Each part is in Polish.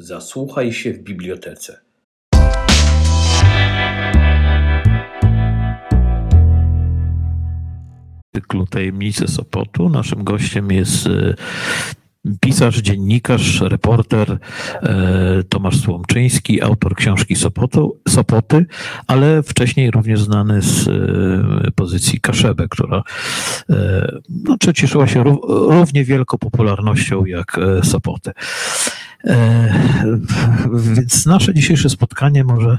Zasłuchaj się w bibliotece. cyklu Tajemnice Sopotu. Naszym gościem jest e, pisarz, dziennikarz, reporter e, Tomasz Słomczyński, autor książki Sopoty, ale wcześniej również znany z e, pozycji Kaszebę, która no, cieszyła się równie wielką popularnością jak Sopoty. Więc nasze dzisiejsze spotkanie może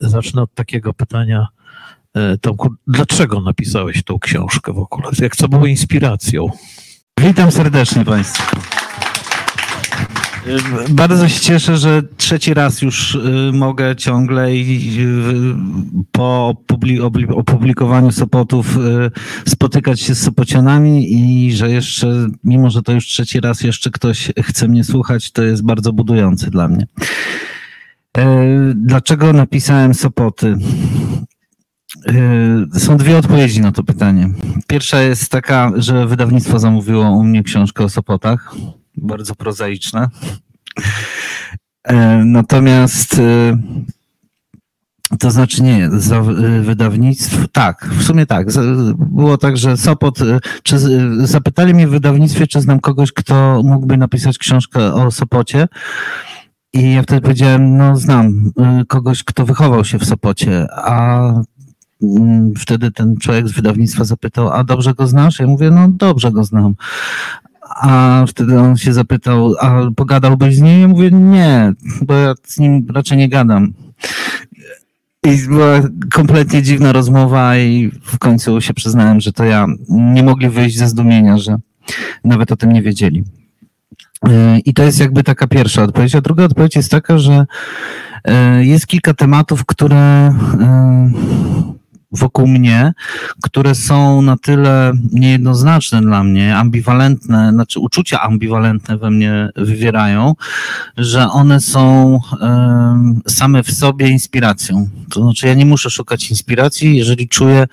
zacznę od takiego pytania, E, Tomku, dlaczego napisałeś tą książkę w ogóle? Jak co było inspiracją? Witam serdecznie Państwa. E, bardzo się cieszę, że trzeci raz już e, mogę ciągle i po opublikowaniu Sopotów spotykać się z Sopocianami i że jeszcze, mimo że to już trzeci raz jeszcze ktoś chce mnie słuchać, to jest bardzo budujący dla mnie. Dlaczego napisałem Sopoty? Yy, są dwie odpowiedzi na to pytanie. Pierwsza jest taka, że wydawnictwo zamówiło u mnie książkę o Sopotach. Bardzo prozaiczne. Yy, natomiast yy, to znaczy nie, za wydawnictwo, tak, w sumie tak. Było tak, że Sopot, czy, zapytali mnie w wydawnictwie, czy znam kogoś, kto mógłby napisać książkę o Sopocie. I ja wtedy powiedziałem, no znam kogoś, kto wychował się w Sopocie, a Mm, wtedy ten człowiek z wydawnictwa zapytał, a dobrze go znasz? Ja mówię, no dobrze go znam. A wtedy on się zapytał, a pogadałbyś z nim? Ja mówię, nie, bo ja z nim raczej nie gadam. I była kompletnie dziwna rozmowa i w końcu się przyznałem, że to ja. Nie mogli wyjść ze zdumienia, że nawet o tym nie wiedzieli. I to jest jakby taka pierwsza odpowiedź. A druga odpowiedź jest taka, że e, jest kilka tematów, które e, wokół mnie, które są na tyle niejednoznaczne dla mnie, ambiwalentne, znaczy uczucia ambiwalentne we mnie wywierają, że one są same w sobie inspiracją. To znaczy, ja nie muszę szukać inspiracji, jeżeli czuję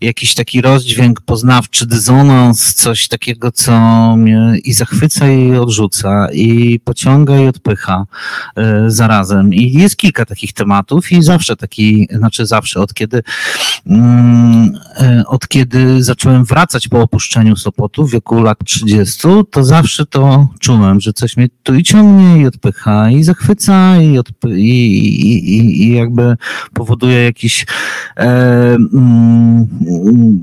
jakiś taki rozdźwięk poznawczy, dysonans, coś takiego, co mnie i zachwyca, i odrzuca, i pociąga, i odpycha e, zarazem. I jest kilka takich tematów, i zawsze taki, znaczy zawsze, od kiedy od kiedy zacząłem wracać po opuszczeniu Sopotu w wieku lat 30, to zawsze to czułem, że coś mnie tu i ciągnie i odpycha i zachwyca i, odpy- i, i, i jakby powoduje jakieś e, mm,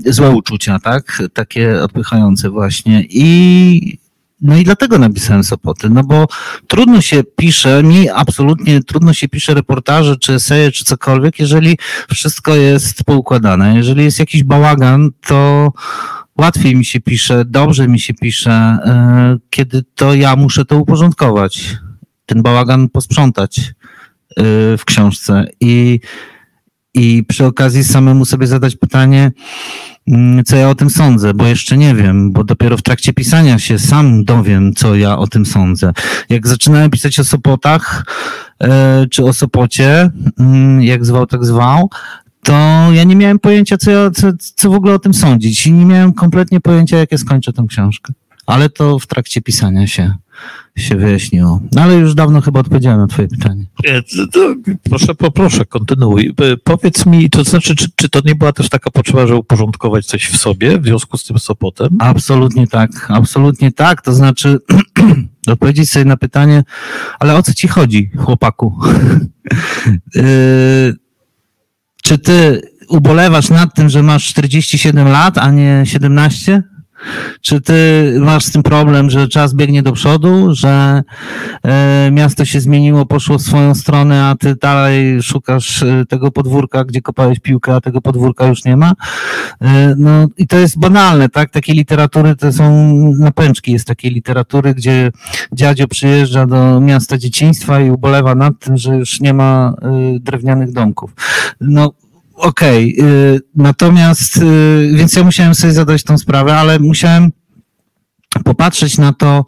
złe uczucia, tak? Takie odpychające właśnie. I no i dlatego napisałem Sopoty, no bo trudno się pisze, mi absolutnie trudno się pisze reportaże, czy eseje, czy cokolwiek, jeżeli wszystko jest poukładane. Jeżeli jest jakiś bałagan, to łatwiej mi się pisze, dobrze mi się pisze, e, kiedy to ja muszę to uporządkować, ten bałagan posprzątać e, w książce i, i przy okazji samemu sobie zadać pytanie, Mm, co ja o tym sądzę, bo jeszcze nie wiem, bo dopiero w trakcie pisania się sam dowiem, co ja o tym sądzę. Jak zaczynałem pisać o Sopotach, e, czy o Sopocie, mm, jak zwał, tak zwał, to ja nie miałem pojęcia, co, ja, co, co w ogóle o tym sądzić i nie miałem kompletnie pojęcia, jak ja skończę tę książkę. Ale to w trakcie pisania się się wyjaśniło. No ale już dawno chyba odpowiedziałem na twoje pytanie. Proszę, poproszę, kontynuuj. Powiedz mi, to znaczy, czy, czy to nie była też taka potrzeba, żeby uporządkować coś w sobie w związku z tym Sopotem? Absolutnie tak, absolutnie tak. To znaczy odpowiedzieć sobie na pytanie, ale o co ci chodzi, chłopaku? yy, czy ty ubolewasz nad tym, że masz 47 lat, a nie 17? Czy ty masz z tym problem, że czas biegnie do przodu, że e, miasto się zmieniło, poszło w swoją stronę, a ty dalej szukasz e, tego podwórka, gdzie kopałeś piłkę, a tego podwórka już nie ma? E, no i to jest banalne, tak? Takie literatury to są napęczki, jest takiej literatury, gdzie dziadzio przyjeżdża do miasta dzieciństwa i ubolewa nad tym, że już nie ma drewnianych domków. No Okej, okay, natomiast, y, więc ja musiałem sobie zadać tą sprawę, ale musiałem popatrzeć na to,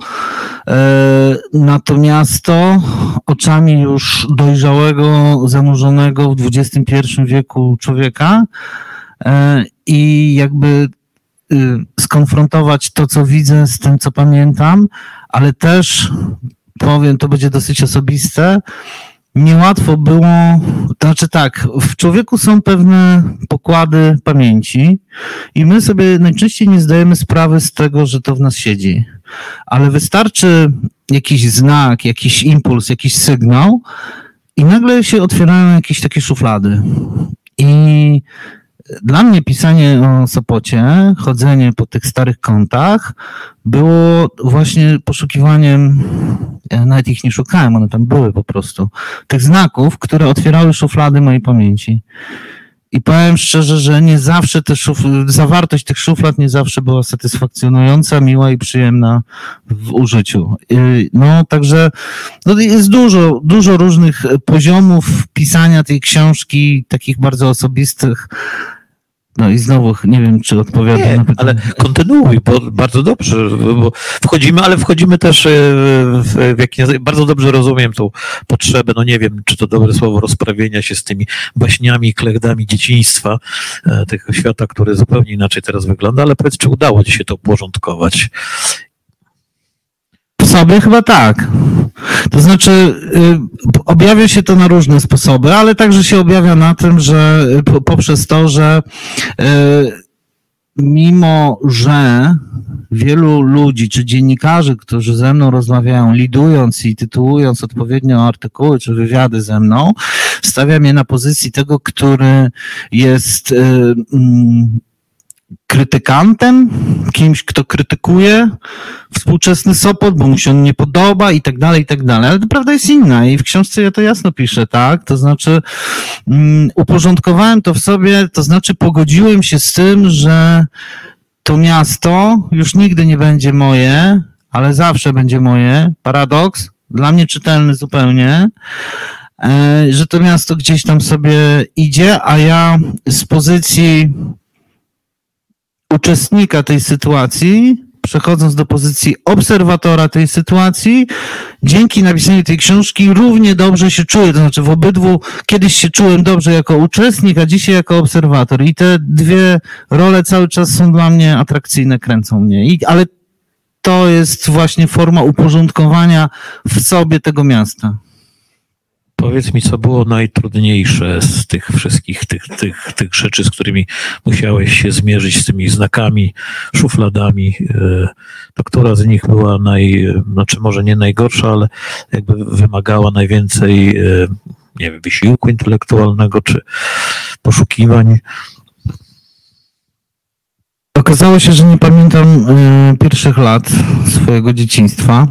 y, na to miasto oczami już dojrzałego, zanurzonego w XXI wieku człowieka y, i jakby skonfrontować to, co widzę z tym, co pamiętam, ale też powiem, to będzie dosyć osobiste. Niełatwo było, to znaczy tak, w człowieku są pewne pokłady pamięci i my sobie najczęściej nie zdajemy sprawy z tego, że to w nas siedzi. Ale wystarczy jakiś znak, jakiś impuls, jakiś sygnał i nagle się otwierają jakieś takie szuflady. I dla mnie pisanie o Sopocie, chodzenie po tych starych kątach było właśnie poszukiwaniem, ja nawet ich nie szukałem, one tam były po prostu, tych znaków, które otwierały szuflady mojej pamięci. I powiem szczerze, że nie zawsze te szuf- zawartość tych szuflad nie zawsze była satysfakcjonująca, miła i przyjemna w użyciu. No, także no, jest dużo, dużo różnych poziomów pisania tej książki, takich bardzo osobistych. No i znowu nie wiem, czy odpowiadam Nie, na pytanie. ale kontynuuj, bo bardzo dobrze, bo wchodzimy, ale wchodzimy też e, w, w jakiś, bardzo dobrze rozumiem tą potrzebę, no nie wiem, czy to dobre słowo, rozprawienia się z tymi baśniami, klegdami dzieciństwa, e, tego świata, który zupełnie inaczej teraz wygląda, ale powiedz, czy udało ci się to uporządkować? Sobie chyba tak. To znaczy, y, objawia się to na różne sposoby, ale także się objawia na tym, że y, po- poprzez to, że y, mimo, że wielu ludzi czy dziennikarzy, którzy ze mną rozmawiają, lidując i tytułując odpowiednio artykuły czy wywiady ze mną, stawia mnie na pozycji tego, który jest mm, krytykantem, kimś, kto krytykuje współczesny Sopot, bo mu się on nie podoba i tak dalej, i tak dalej. Ale prawda jest inna i w książce ja to jasno piszę, tak? To znaczy mm, uporządkowałem to w sobie, to znaczy pogodziłem się z tym, że to miasto już nigdy nie będzie moje, ale zawsze będzie moje. Paradoks, dla mnie czytelny zupełnie, e, że to miasto gdzieś tam sobie idzie, a ja z pozycji uczestnika tej sytuacji, przechodząc do pozycji obserwatora tej sytuacji, dzięki napisaniu tej książki równie dobrze się czuję. To znaczy w obydwu kiedyś się czułem dobrze jako uczestnik, a dzisiaj jako obserwator. I te dwie role cały czas są dla mnie atrakcyjne, kręcą mnie. I, ale to jest właśnie forma uporządkowania w sobie tego miasta. Powiedz mi, co było najtrudniejsze z tych wszystkich tych, tych, tych rzeczy, z którymi musiałeś się zmierzyć, z tymi znakami, szufladami. e, To która z nich była naj, znaczy może nie najgorsza, ale jakby wymagała najwięcej, e, nie wiem, wysiłku intelektualnego czy poszukiwań? Okazało się, że nie pamiętam y, pierwszych lat swojego dzieciństwa.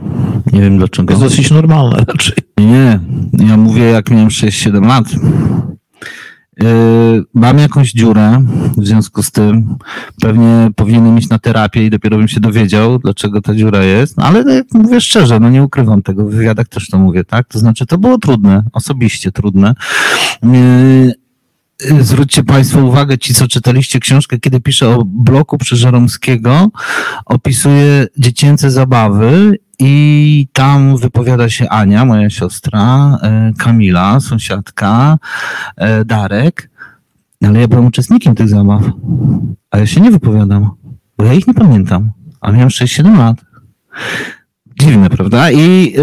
Nie wiem To dlaczego. jest dosyć normalne raczej. Nie, ja mówię jak miałem 6-7 lat. Yy, mam jakąś dziurę, w związku z tym pewnie powinienem iść na terapię i dopiero bym się dowiedział, dlaczego ta dziura jest, ale jak mówię szczerze, no nie ukrywam tego, w wywiadach też to mówię, tak? To znaczy to było trudne, osobiście trudne. Yy, Zwróćcie Państwo uwagę, ci co czytaliście książkę, kiedy piszę o bloku Przeżeromskiego, opisuje dziecięce zabawy i tam wypowiada się Ania, moja siostra, e, Kamila, sąsiadka, e, Darek, ale ja byłem uczestnikiem tych zabaw, a ja się nie wypowiadam, bo ja ich nie pamiętam, a miałem 6-7 lat. Dziwne, prawda? I,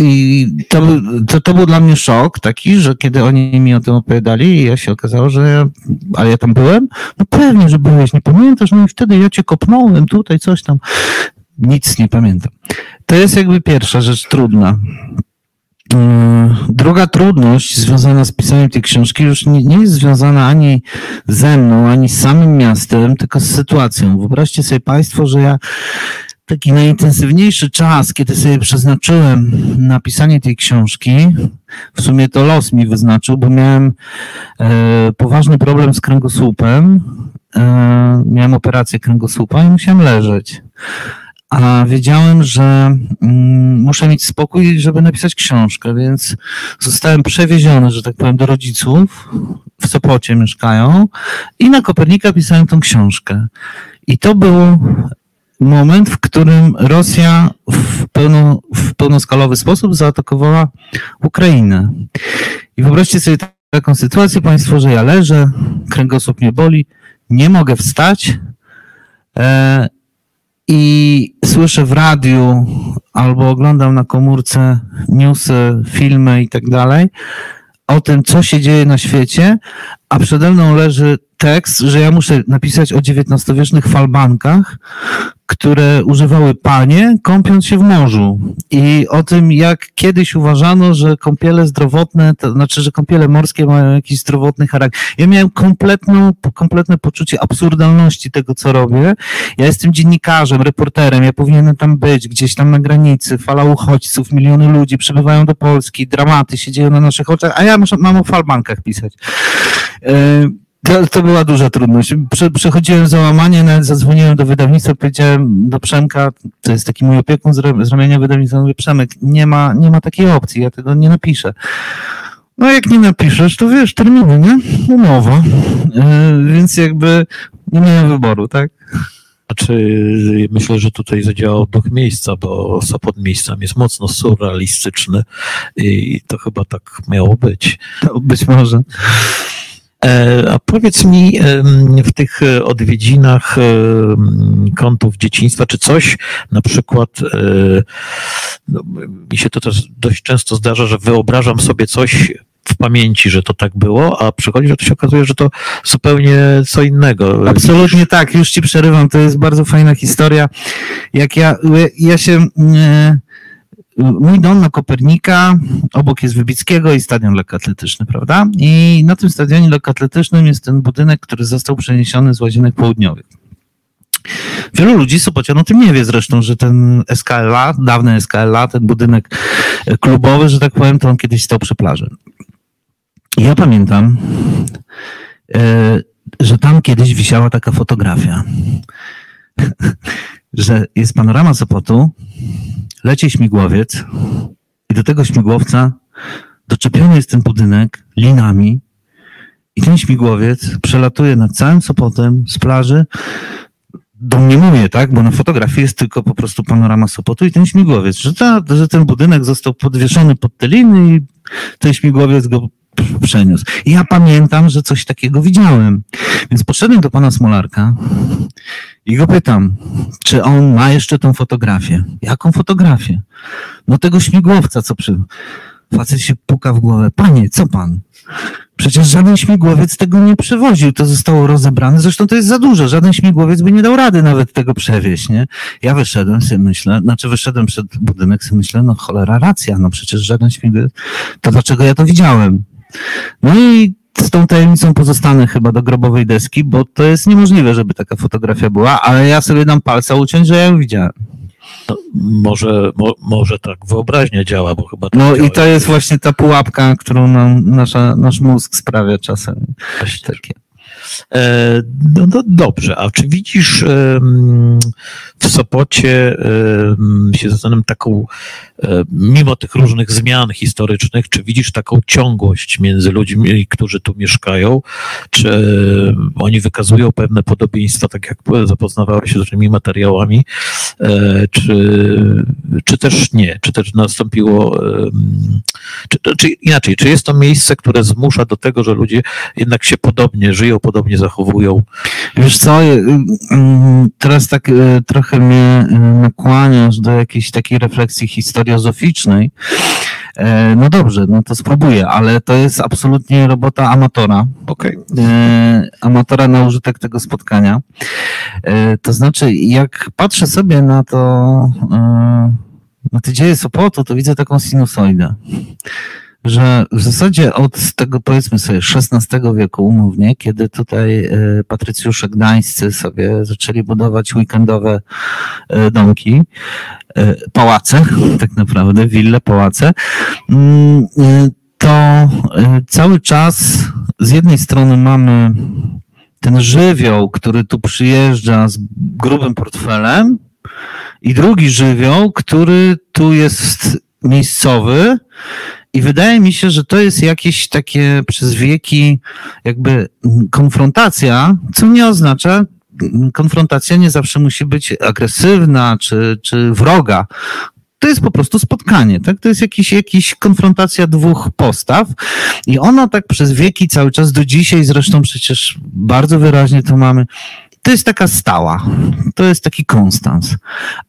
i to, to, to był dla mnie szok taki, że kiedy oni mi o tym opowiadali, ja się okazało, że ja, ale ja tam byłem, no pewnie, że byłeś, nie pamiętasz, no i wtedy ja cię kopnąłem tutaj, coś tam. Nic nie pamiętam. To jest jakby pierwsza rzecz trudna. Yy, Druga trudność związana z pisaniem tej książki już nie, nie jest związana ani ze mną, ani z samym miastem, tylko z sytuacją. Wyobraźcie sobie Państwo, że ja taki najintensywniejszy czas, kiedy sobie przeznaczyłem na pisanie tej książki, w sumie to los mi wyznaczył, bo miałem e, poważny problem z kręgosłupem. E, miałem operację kręgosłupa i musiałem leżeć a wiedziałem, że mm, muszę mieć spokój, żeby napisać książkę, więc zostałem przewieziony, że tak powiem, do rodziców. W Sopocie mieszkają i na Kopernika pisałem tą książkę. I to był moment, w którym Rosja w, pełno, w pełnoskalowy sposób zaatakowała Ukrainę. I wyobraźcie sobie taką sytuację, Państwo, że ja leżę, kręgosłup mnie boli, nie mogę wstać. E, i słyszę w radiu albo oglądam na komórce newsy, filmy i tak dalej o tym, co się dzieje na świecie, a przede mną leży tekst, że ja muszę napisać o XIX-wiecznych falbankach, które używały panie, kąpiąc się w morzu. I o tym, jak kiedyś uważano, że kąpiele zdrowotne, to znaczy, że kąpiele morskie mają jakiś zdrowotny charakter. Ja miałem kompletną, kompletne poczucie absurdalności tego, co robię. Ja jestem dziennikarzem, reporterem, ja powinienem tam być, gdzieś tam na granicy, fala uchodźców, miliony ludzi przybywają do Polski, dramaty się dzieją na naszych oczach, a ja mam o falbankach pisać. Yy, to, to była duża trudność. Prze, przechodziłem załamanie, nawet zadzwoniłem do wydawnictwa, powiedziałem do Przemka, to jest taki mój opiekun z, z ramienia wydawnictwa, mówię, Przemek, nie ma, nie ma takiej opcji, ja tego nie napiszę. No jak nie napiszesz, to wiesz, terminy, nie? Umowa. Yy, więc jakby nie miałem wyboru, tak? Znaczy, myślę, że tutaj zadziałał duch miejsca, bo Sopot miejscem jest mocno surrealistyczny i to chyba tak miało być. To być może. E, a powiedz mi w tych e, odwiedzinach kątów dzieciństwa, czy coś na przykład, e, no, mi się to też dość często zdarza, że wyobrażam sobie coś w pamięci, że to tak było, a przychodzi, że to się okazuje, że to zupełnie co innego. Absolutnie tak, już ci przerywam, to jest bardzo fajna historia. Jak ja, ja się... Nie mój dom na Kopernika, obok jest Wybickiego i stadion lekkoatletyczny, prawda? I na tym stadionie lekkoatletycznym jest ten budynek, który został przeniesiony z Łazienek Południowych. Wielu ludzi Sopocian o tym nie wie zresztą, że ten SKLA, dawny SKLA, ten budynek klubowy, że tak powiem, to on kiedyś stał przy plaży. Ja pamiętam, e, że tam kiedyś wisiała taka fotografia, że jest panorama Sopotu, leci śmigłowiec i do tego śmigłowca doczepiony jest ten budynek linami i ten śmigłowiec przelatuje nad całym Sopotem z plaży. Domniemuję, tak, bo na fotografii jest tylko po prostu panorama Sopotu i ten śmigłowiec, że, ta, że ten budynek został podwieszony pod te liny i ten śmigłowiec go przeniósł. I ja pamiętam, że coś takiego widziałem. Więc poszedłem do pana Smolarka i go pytam, czy on ma jeszcze tą fotografię. Jaką fotografię? No tego śmigłowca, co przy... Facet się puka w głowę. Panie, co pan? Przecież żaden śmigłowiec tego nie przewoził, to zostało rozebrane. Zresztą to jest za dużo. Żaden śmigłowiec by nie dał rady nawet tego przewieźć, nie? Ja wyszedłem sobie myślę, znaczy wyszedłem przed budynek sobie myślę, no cholera racja, no przecież żaden śmigłowiec. To dlaczego ja to widziałem? No i z tą tajemnicą pozostanę chyba do grobowej deski, bo to jest niemożliwe, żeby taka fotografia była, ale ja sobie dam palca uciąć, że ja ją widziałem. No, może, mo, może tak wyobraźnia działa, bo chyba. Tak no i to jest właśnie ta pułapka, którą nam nasza, nasz mózg sprawia czasem. Właśnie takie. E, no, no, dobrze, a czy widzisz w Sopocie się zastanawiam taką, mimo tych różnych zmian historycznych, czy widzisz taką ciągłość między ludźmi, którzy tu mieszkają? Czy oni wykazują pewne podobieństwa, tak jak zapoznawałeś się z tymi materiałami, e, czy, czy też nie? Czy też nastąpiło, czy, czy inaczej, czy jest to miejsce, które zmusza do tego, że ludzie jednak się podobnie żyją, podobnie zachowują? Wiesz co, teraz tak trochę mnie e, nakłaniasz do jakiejś takiej refleksji historiozoficznej, e, no dobrze, no to spróbuję, ale to jest absolutnie robota amatora. Okay. E, amatora na użytek tego spotkania. To znaczy, jak patrzę sobie na to, na te dzieje Sopotu, to widzę taką sinusoidę że w zasadzie od tego powiedzmy sobie XVI wieku umownie, kiedy tutaj e, patrycjusze gdańscy sobie zaczęli budować weekendowe e, domki, e, pałace, tak naprawdę, wille, pałace, mm, to cały czas z jednej strony mamy ten żywioł, który tu przyjeżdża z grubym portfelem, i drugi żywioł, który tu jest miejscowy i wydaje mi się, że to jest jakieś takie przez wieki jakby konfrontacja, co nie oznacza, konfrontacja nie zawsze musi być agresywna czy, czy wroga. To jest po prostu spotkanie, tak? To jest jakiś, jakiś konfrontacja dwóch postaw i ona tak przez wieki cały czas do dzisiaj, zresztą przecież bardzo wyraźnie to mamy, to jest taka stała, to jest taki konstans,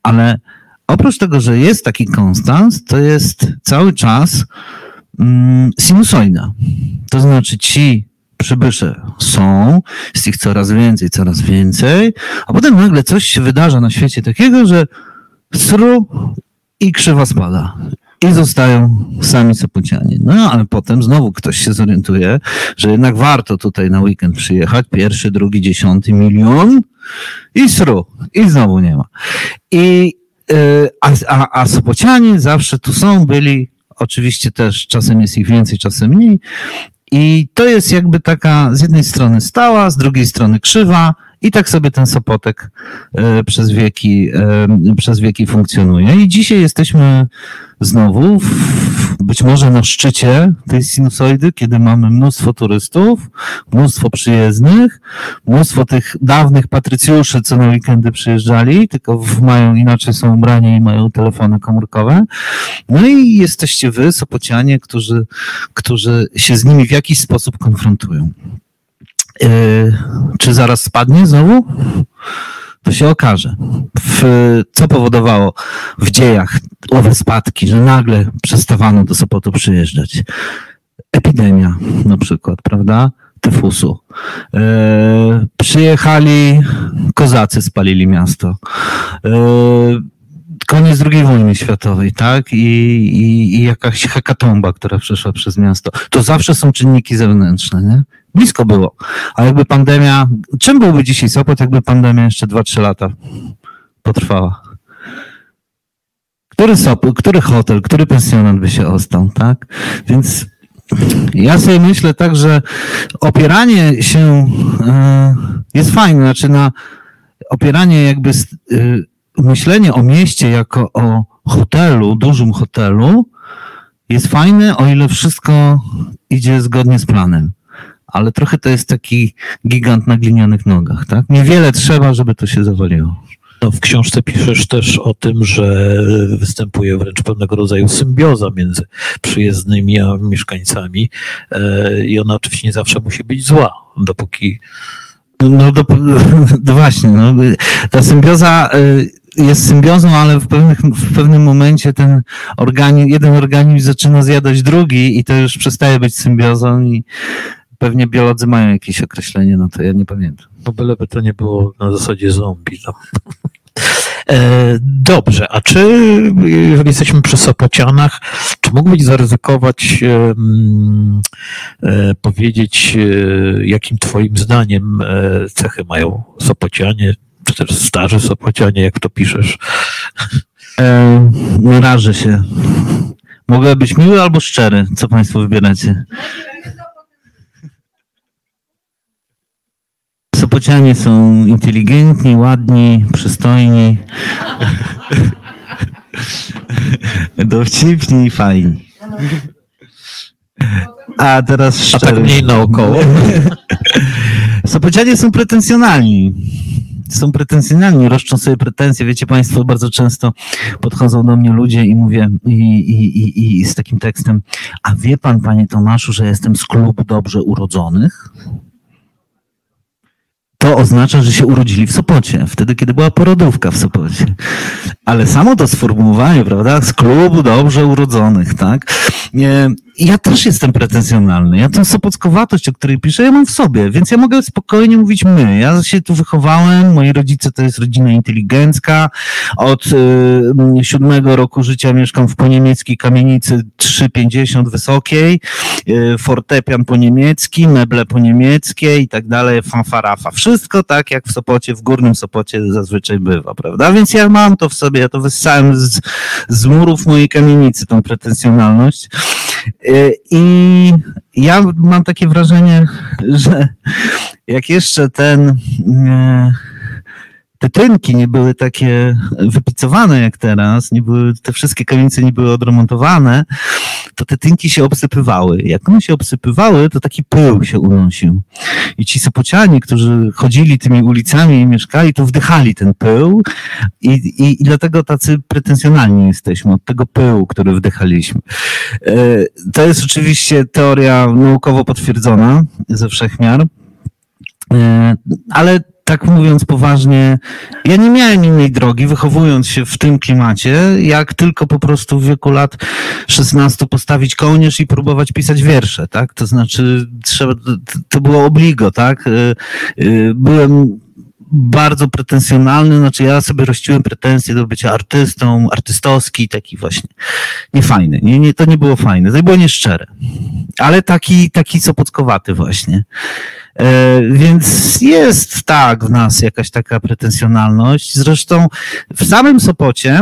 ale oprócz tego, że jest taki konstans, to jest cały czas mm, sinusoida. To znaczy ci przybysze są, jest ich coraz więcej, coraz więcej, a potem nagle coś się wydarza na świecie takiego, że sru i krzywa spada. I zostają sami Sopocianie. No ale potem znowu ktoś się zorientuje, że jednak warto tutaj na weekend przyjechać. Pierwszy, drugi, dziesiąty milion i sru. I znowu nie ma. I, yy, a, a, Sopocianie zawsze tu są, byli. Oczywiście też czasem jest ich więcej, czasem mniej. I to jest jakby taka z jednej strony stała, z drugiej strony krzywa, i tak sobie ten Sopotek e, przez wieki, e, przez wieki funkcjonuje. I dzisiaj jesteśmy znowu w, być może na szczycie tej sinusoidy, kiedy mamy mnóstwo turystów, mnóstwo przyjezdnych, mnóstwo tych dawnych patrycjuszy, co na weekendy przyjeżdżali, tylko mają inaczej są ubrani i mają telefony komórkowe. No i jesteście wy, Sopocianie, którzy, którzy się z nimi w jakiś sposób konfrontują. Yy, czy zaraz spadnie znowu? To się okaże. W, co powodowało w dziejach owe spadki, że nagle przestawano do Sopotu przyjeżdżać? Epidemia na przykład, prawda? Tyfusu. Yy, przyjechali kozacy, spalili miasto. Yy, koniec II wojny światowej, tak? I, i, i jakaś hekatomba, która przeszła przez miasto. To zawsze są czynniki zewnętrzne, nie? Blisko było. A jakby pandemia, czym byłby dzisiaj Sopot, jakby pandemia jeszcze 2-3 lata potrwała? Który Sopot, który hotel, który pensjonat by się ostał, tak? Więc ja sobie myślę tak, że opieranie się y, jest fajne, znaczy na opieranie jakby y, myślenie o mieście jako o hotelu, dużym hotelu jest fajne, o ile wszystko idzie zgodnie z planem ale trochę to jest taki gigant na glinianych nogach, tak? Niewiele trzeba, żeby to się zawaliło. No, w książce piszesz też o tym, że występuje wręcz pewnego rodzaju symbioza między przyjezdnymi a mieszkańcami e, i ona oczywiście nie zawsze musi być zła, dopóki... No, do, do właśnie, no, ta symbioza e, jest symbiozą, ale w, pewnych, w pewnym momencie ten organizm, jeden organizm zaczyna zjadać drugi i to już przestaje być symbiozą i Pewnie biolodzy mają jakieś określenie, no to ja nie pamiętam. No byleby to nie było na zasadzie zombie. No. E, dobrze, a czy jeżeli jesteśmy przy Sopocianach, czy mógłbyś zaryzykować e, powiedzieć, e, jakim twoim zdaniem e, cechy mają Sopocianie, czy też starzy Sopocianie, jak to piszesz? E, rażę się. Mogę być miły albo szczery, co państwo wybieracie? Sopocianie są inteligentni, ładni, przystojni, dowcipni i fajni. A teraz szczerze. A tak mniej naokoło. Sopocianie są pretensjonalni. Są pretensjonalni, roszczą sobie pretensje. Wiecie Państwo, bardzo często podchodzą do mnie ludzie i mówię i, i, i, i z takim tekstem, a wie Pan, Panie Tomaszu, że jestem z klubu dobrze urodzonych? to oznacza, że się urodzili w Sopocie, wtedy, kiedy była porodówka w Sopocie. Ale samo to sformułowanie, prawda, z klubu dobrze urodzonych, tak? Ja też jestem pretensjonalny. Ja tę sopockowatość, o której piszę, ja mam w sobie, więc ja mogę spokojnie mówić my. Ja się tu wychowałem, moi rodzice to jest rodzina inteligencka. Od y, siódmego roku życia mieszkam w poniemieckiej kamienicy 3,50 wysokiej, y, fortepian po niemiecki, meble po niemieckie i tak dalej, fanfarafa. Wszystko tak, jak w Sopocie, w Górnym Sopocie zazwyczaj bywa, prawda? Więc ja mam to w sobie, ja to wyssałem z, z murów mojej kamienicy, tą pretensjonalność. Y, I ja mam takie wrażenie, że jak jeszcze ten y, te tynki nie były takie wypicowane jak teraz, nie były, te wszystkie kamienice nie były odremontowane, to te tynki się obsypywały. Jak one się obsypywały, to taki pył się unosił. I ci sopocianie, którzy chodzili tymi ulicami i mieszkali, to wdychali ten pył i, i, i dlatego tacy pretensjonalni jesteśmy od tego pyłu, który wdychaliśmy. E, to jest oczywiście teoria naukowo potwierdzona ze wszechmiar, e, ale tak mówiąc poważnie, ja nie miałem innej drogi, wychowując się w tym klimacie, jak tylko po prostu w wieku lat 16 postawić kołnierz i próbować pisać wiersze, tak? To znaczy, trzeba, to było obligo, tak? Y, y, byłem bardzo pretensjonalny, znaczy ja sobie rościłem pretensje do bycia artystą, artystowski, taki właśnie niefajny. Nie, nie, to nie było fajne, to było nieszczere. Ale taki, taki sopockowaty właśnie. E, więc jest tak w nas jakaś taka pretensjonalność. Zresztą w samym Sopocie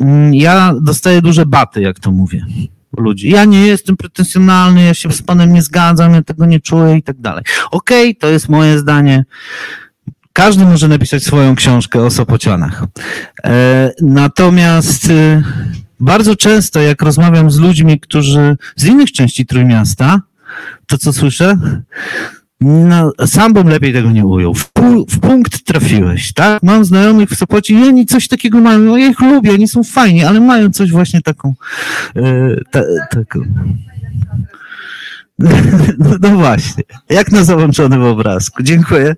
mm, ja dostaję duże baty, jak to mówię ludzi. Ja nie jestem pretensjonalny, ja się z panem nie zgadzam, ja tego nie czuję i tak dalej. Okej, okay, to jest moje zdanie. Każdy może napisać swoją książkę o Sopocianach. E, natomiast e, bardzo często, jak rozmawiam z ludźmi, którzy z innych części Trójmiasta, to co słyszę? No, sam bym lepiej tego nie ujął. W, w, punkt trafiłeś, tak? Mam znajomych w Sopocie i oni coś takiego mają. No, ja ich lubię, oni są fajni, ale mają coś właśnie taką. Yy, ta, taką. No, no, właśnie, jak na załączonym obrazku. Dziękuję.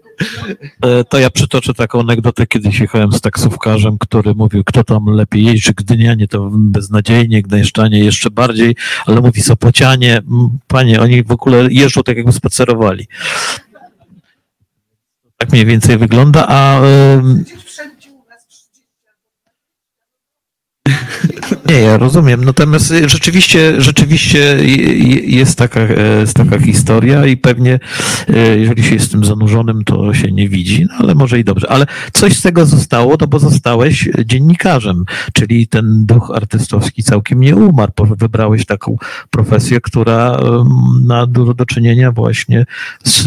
E, to ja przytoczę taką anegdotę. Kiedyś jechałem z taksówkarzem, który mówił, kto tam lepiej jeździ, Gdynianie to beznadziejnie, Gdańszczanie jeszcze bardziej, ale mówi Sopocianie, panie, oni w ogóle jeżdżą tak jakby spacerowali. Tak mniej więcej wygląda, a... Nie, ja rozumiem. Natomiast rzeczywiście, rzeczywiście jest taka, jest taka historia i pewnie e, jeżeli się jest tym zanurzonym, to się nie widzi, no ale może i dobrze. Ale coś z tego zostało, no bo zostałeś dziennikarzem, czyli ten duch artystowski całkiem nie umarł. Wybrałeś taką profesję, która ma dużo do czynienia właśnie z,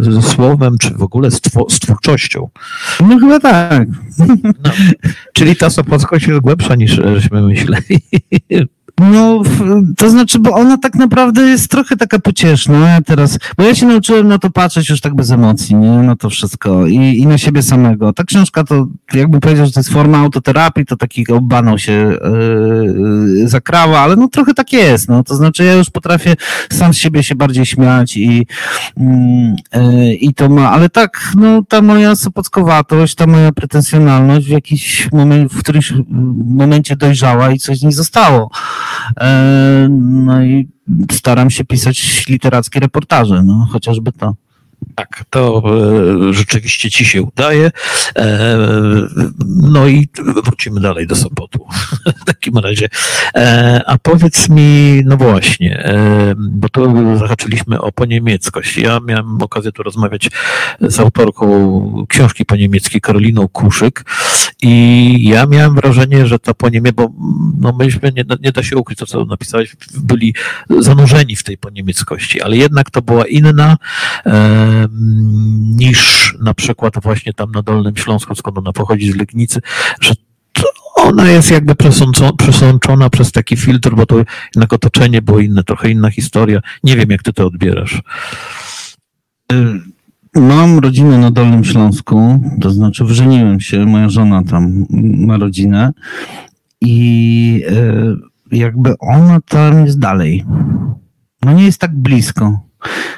ze słowem, czy w ogóle z, z twórczością. No chyba tak. No, czyli ta Sopockość jest głębsza niż żeśmy Ângela. No, to znaczy, bo ona tak naprawdę jest trochę taka pocieszna teraz, bo ja się nauczyłem na to patrzeć już tak bez emocji, nie, na to wszystko i, i na siebie samego. Ta książka to, jakbym powiedział, że to jest forma autoterapii, to taki banał się yy, zakrała, ale no trochę tak jest, no, to znaczy ja już potrafię sam z siebie się bardziej śmiać i, yy, i to ma, ale tak, no, ta moja sopockowatość, ta moja pretensjonalność w jakiś moment, w którymś momencie dojrzała i coś z niej zostało. E, no i staram się pisać literackie reportaże, no chociażby to. Tak, to e, rzeczywiście ci się udaje. E, no i wrócimy dalej do Sopotu w takim razie. E, a powiedz mi, no właśnie, bo to zahaczyliśmy o poniemieckość. Ja miałem okazję tu rozmawiać z autorką książki po niemieckiej, Karoliną Kuszyk i ja miałem wrażenie, że to po niemie, bo no myśmy, nie, nie da się ukryć to, co napisałeś, byli zanurzeni w tej poniemieckości, ale jednak to była inna niż na przykład właśnie tam na Dolnym Śląsku, skąd ona pochodzi z Legnicy, że ona jest jakby przesączona przez taki filtr, bo to jednak otoczenie było inne, trochę inna historia. Nie wiem, jak ty to odbierasz. Y, mam rodzinę na Dolnym Śląsku, to znaczy wrzeniłem się, moja żona tam ma rodzinę i y, jakby ona tam jest dalej. No nie jest tak blisko.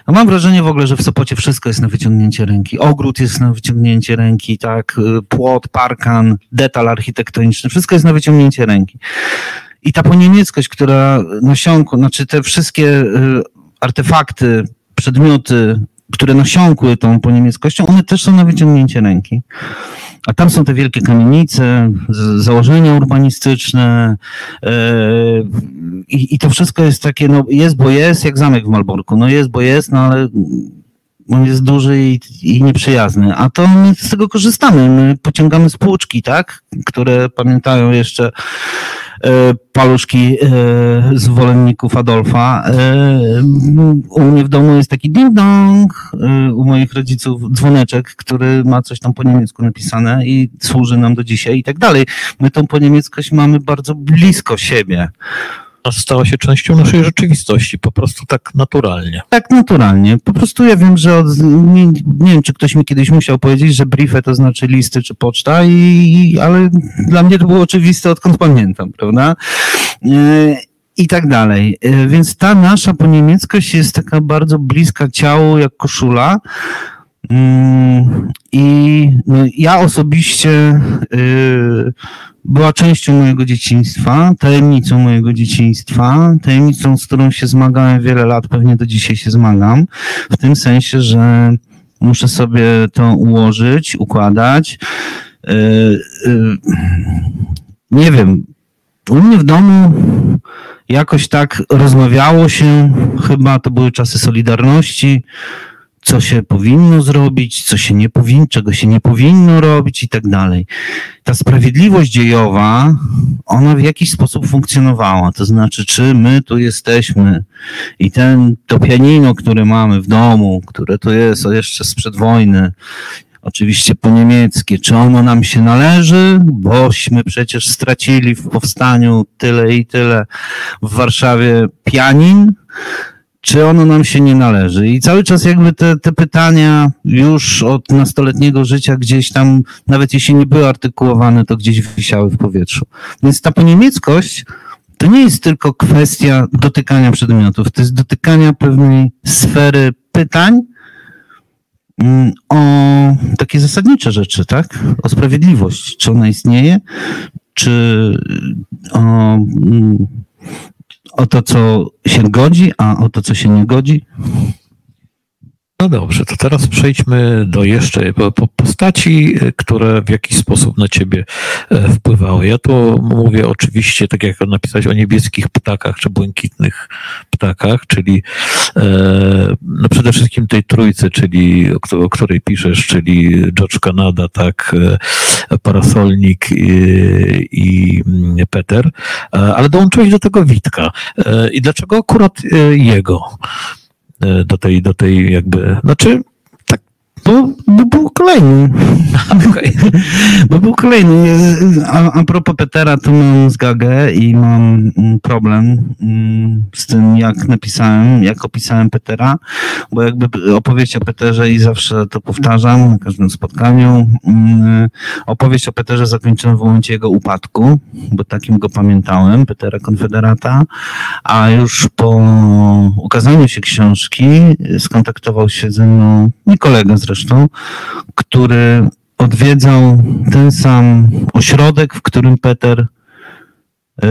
No mam wrażenie w ogóle, że w Sopocie wszystko jest na wyciągnięcie ręki. Ogród jest na wyciągnięcie ręki, tak, płot, parkan, detal architektoniczny, wszystko jest na wyciągnięcie ręki. I ta poniemieckość, która nasiąkła, znaczy te wszystkie y, artefakty, przedmioty, które nasiąkły tą poniemieckością, one też są na wyciągnięcie ręki. A tam są te wielkie kamienice, założenia urbanistyczne yy, i, to wszystko jest takie, no jest, bo jest, jak zamek w Malborku. No jest, bo jest, no ale on jest duży i, i nieprzyjazny. A to my z tego korzystamy. My pociągamy spłuczki, tak? Które pamiętają jeszcze paluszki e, zwolenników Adolfa. E, u mnie w domu jest taki ding-dong, u moich rodziców dzwoneczek, który ma coś tam po niemiecku napisane i służy nam do dzisiaj i tak dalej. My tą po niemieckość mamy bardzo blisko siebie stała się częścią naszej rzeczywistości, po prostu tak naturalnie. Tak naturalnie. Po prostu ja wiem, że od, nie, nie, wiem, czy ktoś mi kiedyś musiał powiedzieć, że briefe to znaczy listy czy poczta, i, ale dla mnie to było oczywiste, odkąd pamiętam, prawda? E, I tak dalej. E, więc ta nasza poniemieckość jest taka bardzo bliska ciału, jak koszula. Mm, I no, ja osobiście y, była częścią mojego dzieciństwa, tajemnicą mojego dzieciństwa, tajemnicą, z którą się zmagałem wiele lat, pewnie do dzisiaj się zmagam, w tym sensie, że muszę sobie to ułożyć, układać. Y, y, nie wiem, u mnie w domu jakoś tak rozmawiało się, chyba to były czasy Solidarności, co się powinno zrobić, co się nie powinno, czego się nie powinno robić i tak dalej. Ta sprawiedliwość dziejowa, ona w jakiś sposób funkcjonowała. To znaczy, czy my tu jesteśmy i ten, to pianino, które mamy w domu, które to jest jeszcze sprzed wojny, oczywiście po niemieckie, czy ono nam się należy, bośmy przecież stracili w powstaniu tyle i tyle w Warszawie pianin, czy ono nam się nie należy. I cały czas jakby te, te pytania już od nastoletniego życia gdzieś tam, nawet jeśli nie były artykułowane, to gdzieś wisiały w powietrzu. Więc ta poniemieckość to nie jest tylko kwestia dotykania przedmiotów, to jest dotykania pewnej sfery pytań mm, o takie zasadnicze rzeczy, tak? O sprawiedliwość, czy ona istnieje, czy o mm, o to, co się godzi, a o to, co się nie godzi? No dobrze, to teraz przejdźmy do jeszcze postaci, które w jakiś sposób na ciebie e, wpływały. Ja tu mówię oczywiście, tak jak napisać o niebieskich ptakach czy błękitnych ptakach, czyli e, no przede wszystkim tej trójcy, czyli o, której piszesz, czyli George Canada, tak, e, Parasolnik i, i mm, Peter, ale dołączyłeś do tego Witka. I dlaczego akurat jego? E, do tej, do tej jakby, znaczy bo, bo był kolejny. Okay. bo był kolejny. A, a propos Petera, to mam zgagę i mam mm, problem mm, z tym, jak napisałem, jak opisałem Petera, bo jakby opowieść o Peterze i zawsze to powtarzam na każdym spotkaniu, mm, opowieść o Peterze zakończyłem w momencie jego upadku, bo takim go pamiętałem, Petera Konfederata, a już po ukazaniu się książki skontaktował się ze mną, nie kolega zresztą, który odwiedzał ten sam ośrodek, w którym Peter e,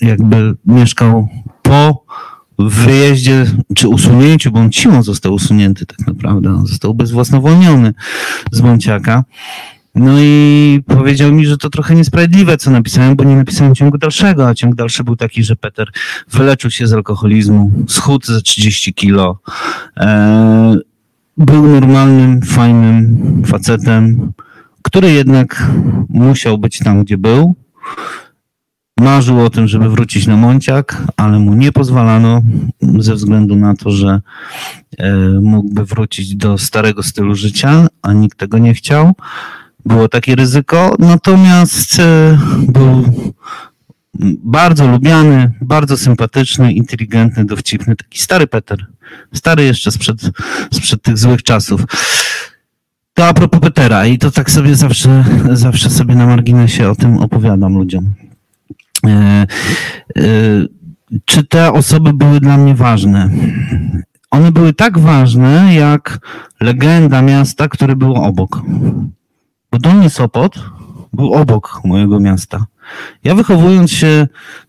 jakby mieszkał po wyjeździe czy usunięciu, bo on siłą został usunięty tak naprawdę, on został bezwłasnowolniony z Bąciaka. No i powiedział mi, że to trochę niesprawiedliwe, co napisałem, bo nie napisałem ciągu dalszego, a ciąg dalszy był taki, że Peter wyleczył się z alkoholizmu, schudł ze 30 kilo, e, był normalnym, fajnym facetem, który jednak musiał być tam, gdzie był. Marzył o tym, żeby wrócić na Monciak, ale mu nie pozwalano ze względu na to, że e, mógłby wrócić do starego stylu życia, a nikt tego nie chciał. Było takie ryzyko, natomiast e, był bardzo lubiany, bardzo sympatyczny, inteligentny, dowcipny, taki stary Peter. Stary jeszcze sprzed, sprzed tych złych czasów. To a propos Petera i to tak sobie zawsze, zawsze sobie na marginesie o tym opowiadam ludziom. E, e, czy te osoby były dla mnie ważne? One były tak ważne, jak legenda miasta, które było obok. Bo Dolny Sopot był obok mojego miasta. Ja wychowując się,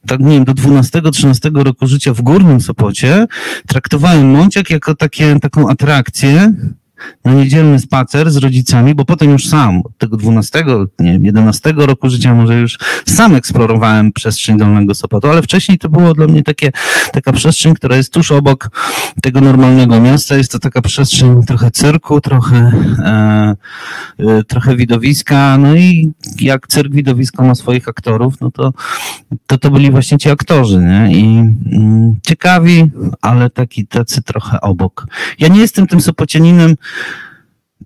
tak nie wiem, do 12-13 roku życia w Górnym Sopocie, traktowałem Mąciak jako takie, taką atrakcję, na niedzielny spacer z rodzicami, bo potem już sam od tego 12, nie wiem, 11 roku życia może już sam eksplorowałem przestrzeń Dolnego Sopotu, ale wcześniej to było dla mnie takie, taka przestrzeń, która jest tuż obok tego normalnego miasta. Jest to taka przestrzeń trochę cyrku, trochę, e, e, trochę widowiska, no i jak cyrk widowisko ma swoich aktorów, no to to, to byli właśnie ci aktorzy, nie? I mm, ciekawi, ale taki tacy trochę obok. Ja nie jestem tym Sopocianinem,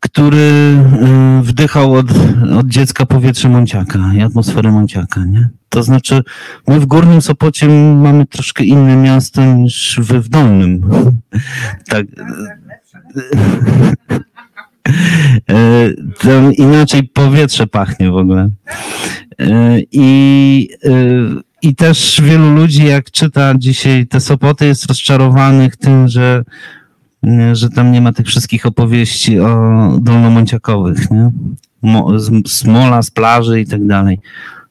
który y, wdychał od, od dziecka powietrze Mąciaka i atmosferę Mąciaka, nie? To znaczy, my w Górnym Sopocie mamy troszkę inne miasto niż wy w Dolnym. tak. E, tam inaczej powietrze pachnie w ogóle. E, I, I też wielu ludzi, jak czyta dzisiaj te Sopoty, jest rozczarowanych tym, że że tam nie ma tych wszystkich opowieści o dolnomąciakowych, nie? Smola z plaży i tak dalej.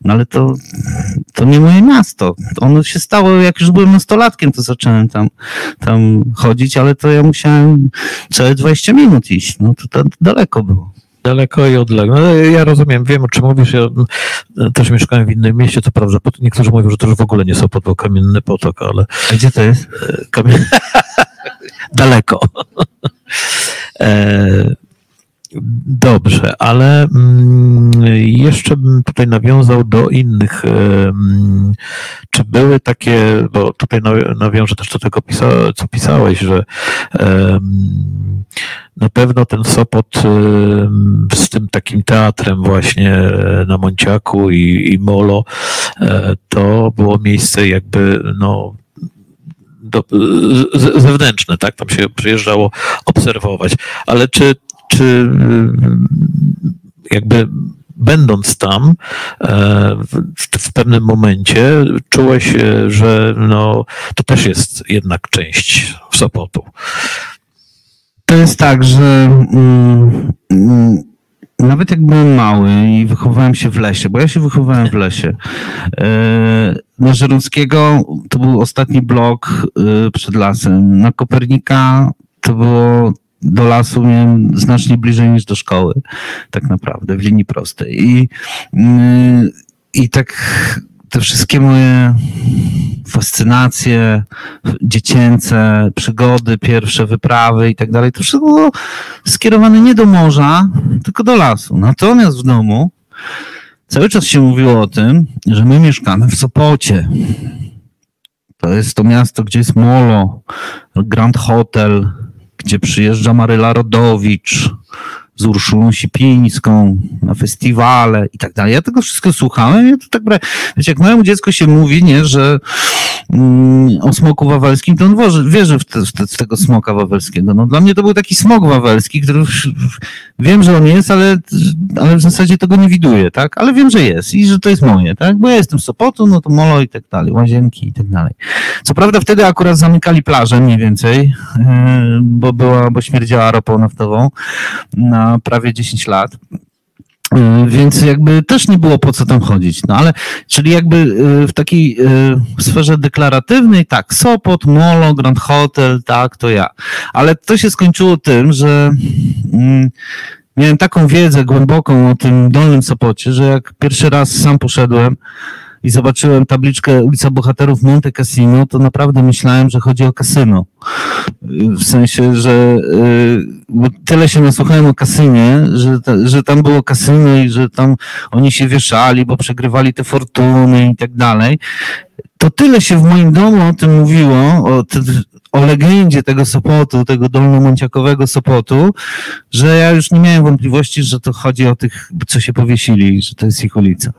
No ale to, to nie moje miasto. Ono się stało, jak już byłem nastolatkiem, to zacząłem tam, tam chodzić, ale to ja musiałem całe 20 minut iść. No to, to daleko było. Daleko i odległe. No, ja rozumiem, wiem o czym mówisz. Ja e, też mieszkałem w innym mieście, to prawda. Niektórzy mówią, że to już w ogóle nie Sopot, bo Kamienny Potok, ale... A gdzie to jest? Kamien... Daleko. e... Dobrze, ale mm, jeszcze bym tutaj nawiązał do innych. Mm, czy były takie, bo tutaj nawiążę też do tego, co pisałeś, że na pewno ten Sopot z tym takim teatrem właśnie na Monciaku i, i Molo, e, to było miejsce jakby, no, do, zewnętrzne, tak? Tam się przyjeżdżało obserwować. Ale czy czy jakby będąc tam e, w, pewnym momencie czułeś, e, że no, to też jest jednak część Sopotu? To jest tak, że mm, mm, nawet jak byłem mały i wychowałem się w lesie, bo ja się wychowałem w lesie, e, na Żeromskiego to był ostatni blok przed lasem, na Kopernika to było do lasu miałem znacznie bliżej niż do szkoły, tak naprawdę, w linii prostej. I, mm, i tak te wszystkie moje fascynacje dziecięce, przygody, pierwsze wyprawy i tak dalej, to wszystko było skierowane nie do morza, tylko do lasu. Natomiast w domu cały czas się mówiło o tym, że my mieszkamy w Sopocie. To jest to miasto, gdzie jest Molo, Grand Hotel, gdzie przyjeżdża Maryla Rodowicz z Urszulą Sipińską na festiwale i tak dalej. Ja tego wszystko słuchałem i to tak, wiecie, jak mojemu dziecku się mówi, nie, że mm, o smoku wawelskim, to on wierzy w, te, w, te, w, tego smoka wawelskiego. No dla mnie to był taki smok wawelski, który wiem, że on jest, ale, ale w zasadzie tego nie widuję, tak? Ale wiem, że jest i że to jest moje, tak? Bo ja jestem z Sopotu, no to molo i tak dalej, łazienki i tak dalej. Co prawda wtedy akurat zamykali plażę mniej więcej, yy, bo była, bo śmierdziała ropą naftową na prawie 10 lat. Y, więc jakby też nie było po co tam chodzić. No ale, czyli jakby y, w takiej y, sferze deklaratywnej, tak, Sopot, Molo, Grand Hotel, tak, to ja. Ale to się skończyło tym, że mm, miałem taką wiedzę głęboką o tym Dolnym Sopocie, że jak pierwszy raz sam poszedłem, i zobaczyłem tabliczkę ulica Bohaterów Monte Cassino, to naprawdę myślałem, że chodzi o kasyno. W sensie, że y, tyle się nasłuchałem o kasynie, że, że tam było kasyno i że tam oni się wieszali, bo przegrywali te fortuny i tak dalej. To tyle się w moim domu o tym mówiło, o, o legendzie tego Sopotu, tego dolnomąciakowego Sopotu, że ja już nie miałem wątpliwości, że to chodzi o tych, co się powiesili, że to jest ich ulica.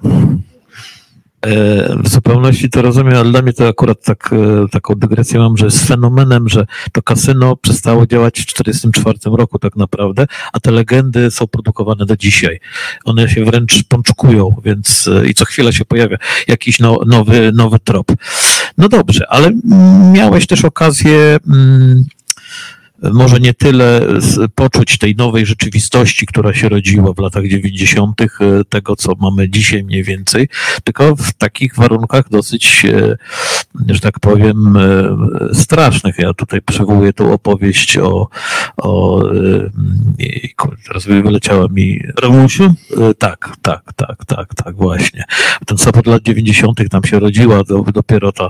E, w zupełności to rozumiem, ale dla mnie to akurat tak, e, taką dygresję mam, że jest fenomenem, że to kasyno przestało działać w 1944 roku tak naprawdę, a te legendy są produkowane do dzisiaj. One się wręcz pączkują, więc e, i co chwilę się pojawia jakiś no, nowy, nowy trop. No dobrze, ale miałeś też okazję mm, może nie tyle poczuć tej nowej rzeczywistości, która się rodziła w latach 90., e, tego co mamy dzisiaj mniej więcej, tylko w takich warunkach dosyć, e, że tak powiem, e, strasznych. Ja tutaj przywołuję tą opowieść o, o teraz wyleciała mi... Romusiu? Tak, tak, tak, tak, tak, właśnie. Ten Sopot lat 90. tam się rodziła dopiero ta,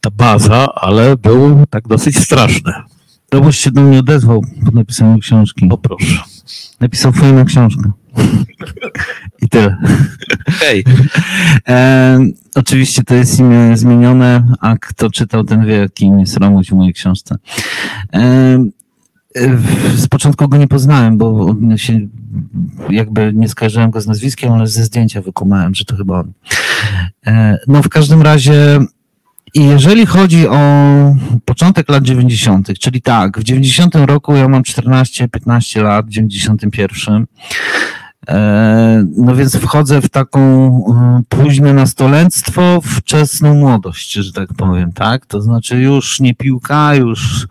ta baza, ale był tak dosyć straszny. Roboś się do mnie odezwał po napisaniu książki. O proszę. Napisał fajną książkę. I tyle. Hej. E, oczywiście to jest imię zmienione, a kto czytał, ten wie, kim jest Romuś w mojej książce. E, z początku go nie poznałem, bo się jakby nie skojarzyłem go z nazwiskiem, ale ze zdjęcia wykumałem, że to chyba on. E, no w każdym razie i jeżeli chodzi o początek lat 90., czyli tak, w 90 roku ja mam 14-15 lat, w 91. E, no więc wchodzę w taką e, późne nastolenstwo, wczesną młodość, że tak powiem, tak? To znaczy już nie piłka, już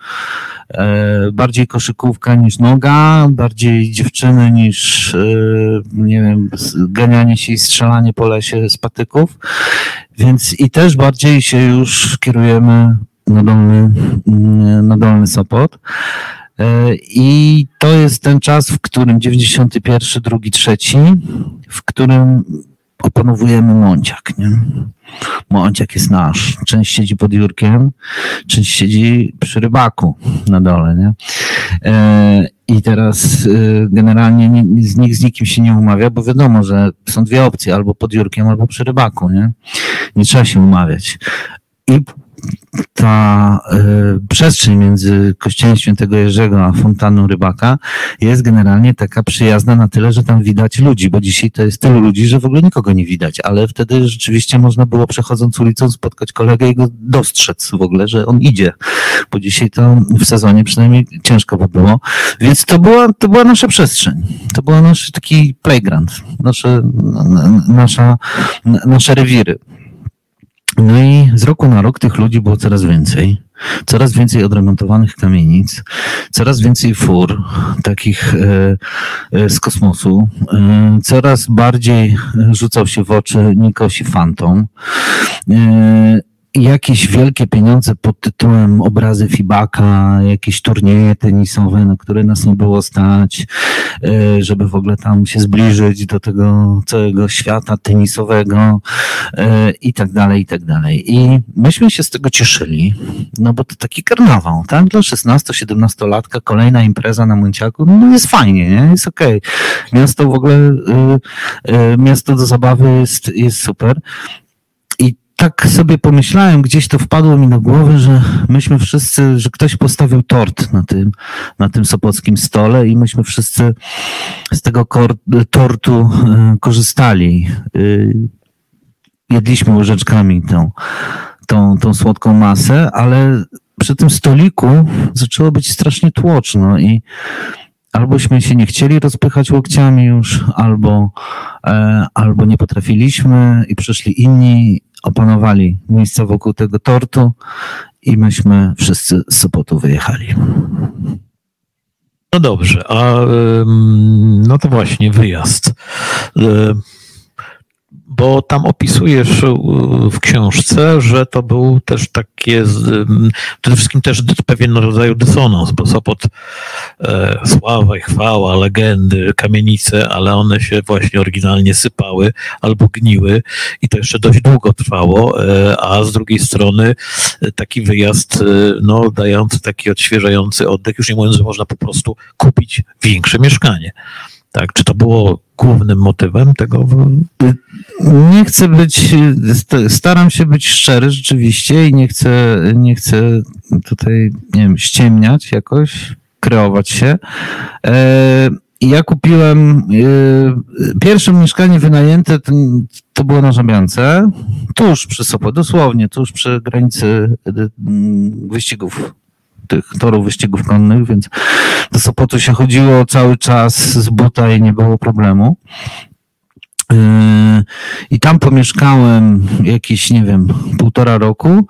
E, bardziej koszykówka niż noga, bardziej dziewczyny niż, nie wiem, ganianie się i strzelanie po lesie z patyków. Więc i też bardziej się już kierujemy na dolny, na dolny Sopot. E, I to jest ten czas, w którym 91, 2, 3, w którym opanowujemy Mąciak. Nie? Mąciak jest nasz. Część siedzi pod Jurkiem, część siedzi przy rybaku na dole. Nie? E, I teraz e, generalnie z, nich, z nikim się nie umawia, bo wiadomo, że są dwie opcje, albo pod Jurkiem, albo przy rybaku. Nie, nie trzeba się umawiać. I ta y, przestrzeń między kościołem świętego Jerzego a fontanną Rybaka jest generalnie taka przyjazna na tyle, że tam widać ludzi, bo dzisiaj to jest tylu ludzi, że w ogóle nikogo nie widać, ale wtedy rzeczywiście można było przechodząc ulicą spotkać kolegę i go dostrzec w ogóle, że on idzie, bo dzisiaj to w sezonie przynajmniej ciężko by było, więc to była, to była nasza przestrzeń, to był nasz taki playground, nasze, nasza, nasze rewiry. No i z roku na rok tych ludzi było coraz więcej. Coraz więcej odremontowanych kamienic, coraz więcej fur, takich e, e, z kosmosu. E, coraz bardziej rzucał się w oczy Nikosi Fantom jakieś wielkie pieniądze pod tytułem obrazy Fibaka, jakieś turnieje tenisowe, na które nas nie było stać, e, żeby w ogóle tam się zbliżyć do tego całego świata tenisowego e, i tak dalej, i tak dalej. I myśmy się z tego cieszyli, no bo to taki karnawał, tak? Dla 16-17-latka kolejna impreza na Munciaku, no jest fajnie, nie? Jest okej. Okay. Miasto w ogóle, e, miasto do zabawy jest, jest super tak sobie pomyślałem, gdzieś to wpadło mi do głowy, że myśmy wszyscy, że ktoś postawił tort na tym, na tym sopockim stole i myśmy wszyscy z tego tortu e, korzystali. E, jedliśmy łyżeczkami tą, tą, tą słodką masę, ale przy tym stoliku zaczęło być strasznie tłoczno i albośmy się nie chcieli rozpychać łokciami już, albo, e, albo nie potrafiliśmy i przyszli inni opanowali miejsca wokół tego tortu i myśmy wszyscy z Sopotu wyjechali. No dobrze, a no to właśnie wyjazd bo tam opisujesz e, w książce, że to był też takie, przede wszystkim też pewien rodzaj dysonans, bo Sopot e, sława i chwała, legendy, kamienice, ale one się właśnie oryginalnie sypały albo gniły i to jeszcze dość długo trwało, e, a z drugiej strony e, taki wyjazd, e, no, dający taki odświeżający oddech, już nie mówiąc, że można po prostu kupić większe mieszkanie. Tak, czy to było głównym motywem tego? Nie chcę być, staram się być szczery rzeczywiście i nie chcę, nie chcę tutaj, nie wiem, ściemniać jakoś, kreować się. E, ja kupiłem e, pierwsze mieszkanie wynajęte, to było na Żabiance, tuż przy Sopo, dosłownie, tuż przy granicy e, wyścigów tych torów wyścigów konnych, więc do Sopotu się chodziło cały czas z buta i nie było problemu. Yy, I tam pomieszkałem jakieś, nie wiem, półtora roku.